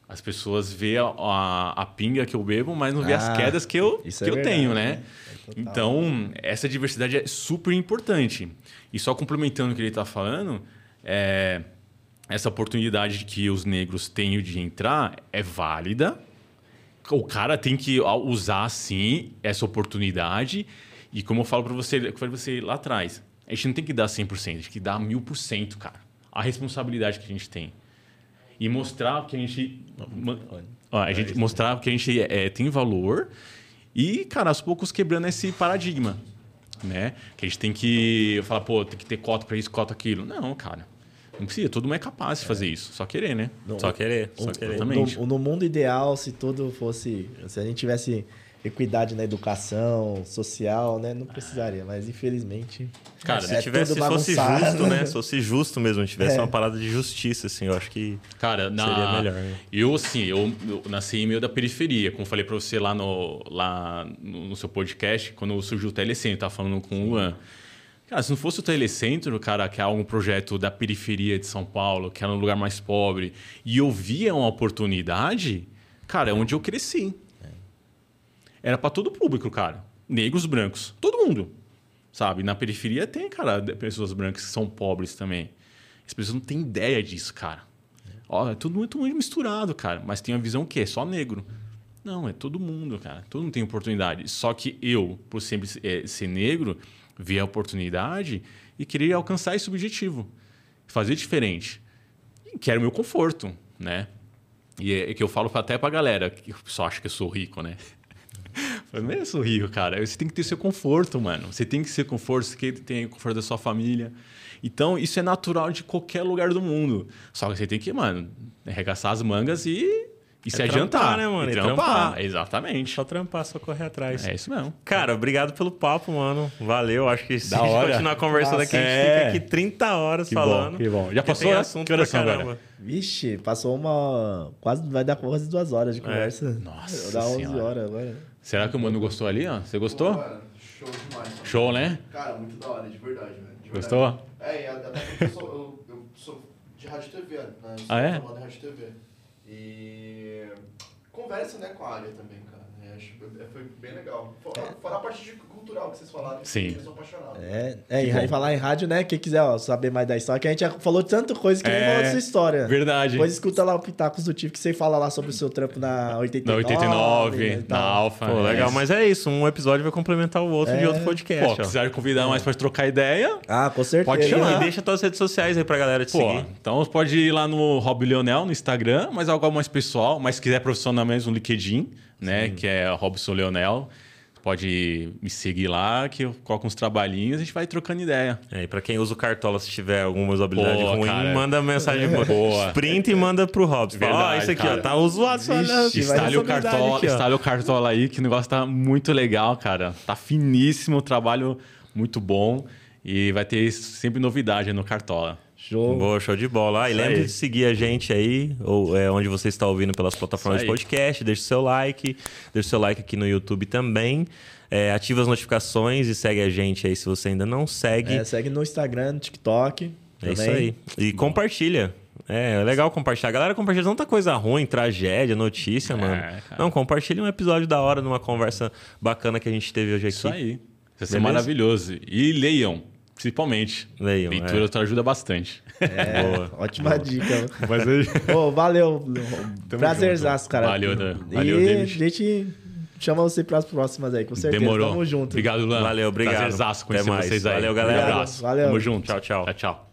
As pessoas vê a, a, a pinga que eu bebo, mas não vê ah, as quedas que eu, que é eu verdade, tenho, né? né? É então, essa diversidade é super importante. E só complementando o que ele está falando, é, essa oportunidade que os negros têm de entrar é válida. O cara tem que usar, sim, essa oportunidade. E como eu falo para você, você lá atrás, a gente não tem que dar 100%, a gente tem que dar 1000%, cara. A responsabilidade que a gente tem. E mostrar que a gente... A gente mostrar que a gente é, tem valor e, cara, aos poucos quebrando esse paradigma né? Que a gente tem que falar, pô, tem que ter cota para isso, cota aquilo. Não, cara. Não precisa, todo mundo é capaz de fazer isso. Só querer, né? No, só querer, só querer. No, no, mundo ideal, se tudo fosse. Se a gente tivesse equidade na educação social, né? Não precisaria, mas infelizmente. Cara, se é tivesse, se fosse justo, né? Se fosse justo mesmo, tivesse é. uma parada de justiça, assim, eu acho que Cara, na... seria melhor. Né? Eu, assim, eu, eu, nasci em meio da periferia, como falei para você lá no, lá no seu podcast, quando surgiu o Telecentro, tava falando com Sim. o Luan. Cara, se não fosse o Telecentro, cara, que é um projeto da periferia de São Paulo, que era um lugar mais pobre, e eu via uma oportunidade, cara, é onde eu cresci. Era para todo público, cara. Negros, brancos, todo mundo. Sabe? Na periferia tem, cara, pessoas brancas que são pobres também. As pessoas não têm ideia disso, cara. Ó, é tudo muito misturado, cara. Mas tem a visão que é só negro. Não, é todo mundo, cara. Todo mundo tem oportunidade. Só que eu, por sempre é, ser negro, vi a oportunidade e queria alcançar esse objetivo. Fazer diferente. E quero o meu conforto, né? E é, é que eu falo até pra galera, que pessoal acha que eu sou rico, né? Não é sorrir, cara. Você tem que ter seu conforto, mano. Você tem que ser conforto, você tem que ter o conforto da sua família. Então, isso é natural de qualquer lugar do mundo. Só que você tem que, mano, arregaçar as mangas e e é se trampar, adiantar, né, mano? E trampar. trampar. Exatamente. Só trampar, só correr atrás. É isso mesmo. Cara, obrigado pelo papo, mano. Valeu. Acho que se da a gente hora. continuar conversando Nossa, aqui, a gente é. fica aqui 30 horas que falando. Bom, que bom. Já passou assunto que horas agora? Vixe, passou uma. Quase vai dar quase duas horas de é. conversa. É. Nossa. Dá 11 horas agora. Será que o mano gostou ali, ó? Você gostou? Pô, show demais. Show, né? Cara, muito da hora, de verdade, velho. Gostou? É, e até porque eu sou, eu, eu sou de rádio TV, né? Eu ah, é? de rádio TV. E conversa, né, com a área também, cara. É, acho que foi bem legal. Fora, fora a parte de cultural que vocês falaram, que Sim. eu sou apaixonado. É, é e falar em rádio, né? Quem quiser ó, saber mais da história, que a gente já falou tanta coisa que é, nem falou dessa história. Verdade. Depois escuta lá o Pitacos do Tif, que você fala lá sobre o seu trampo na 89. Na 89, na Alfa. Pô, legal, mas é isso. Um episódio vai complementar o outro é. de outro podcast. Pô, quiser convidar mais pra trocar ideia. Ah, com certeza. Pode chamar. E deixa todas as redes sociais aí pra galera te Pô, seguir. Então pode ir lá no Rob Leonel, no Instagram, mas algo mais pessoal, mas se quiser profissional mesmo, no LinkedIn, né? Sim. Que é Robson Leonel pode me seguir lá, que eu coloco uns trabalhinhos e a gente vai trocando ideia. É, e pra quem usa o Cartola, se tiver alguma usabilidade ruim, cara. manda mensagem boa. Sprint e manda pro Robson. Ó, isso aqui, cara. ó, tá usuado. Instale o Cartola, aqui, instale o Cartola aí, que o negócio tá muito legal, cara. Tá finíssimo, trabalho muito bom. E vai ter sempre novidade no Cartola. Show. Boa, show de bola. Ah, e lembre de seguir a gente aí, ou é, onde você está ouvindo pelas plataformas de podcast. Deixe seu like, deixe seu like aqui no YouTube também. É, ativa as notificações e segue a gente aí se você ainda não segue. É, segue no Instagram, no TikTok. É isso aí. E Bom. compartilha. É, é legal compartilhar. A galera compartilha tanta coisa ruim, tragédia, notícia, é, mano. Cara. Não, compartilha um episódio da hora numa conversa bacana que a gente teve hoje aqui. Isso aí. Vai ser maravilhoso. E leiam, principalmente. Leiam. Leitura é. ajuda bastante. É, Boa. ótima dica. Mas aí... oh, valeu. Prazerzaço, cara. Valeu, né? Valeu, e David. a gente chama você para as próximas aí, com certeza. Demorou. Tamo junto. Obrigado, Lan. Valeu, obrigado. Prazerzaço conhecer vocês aí. Valeu, galera. Obrigado. Valeu. Tamo junto. Tchau, tchau. Tchau, tchau.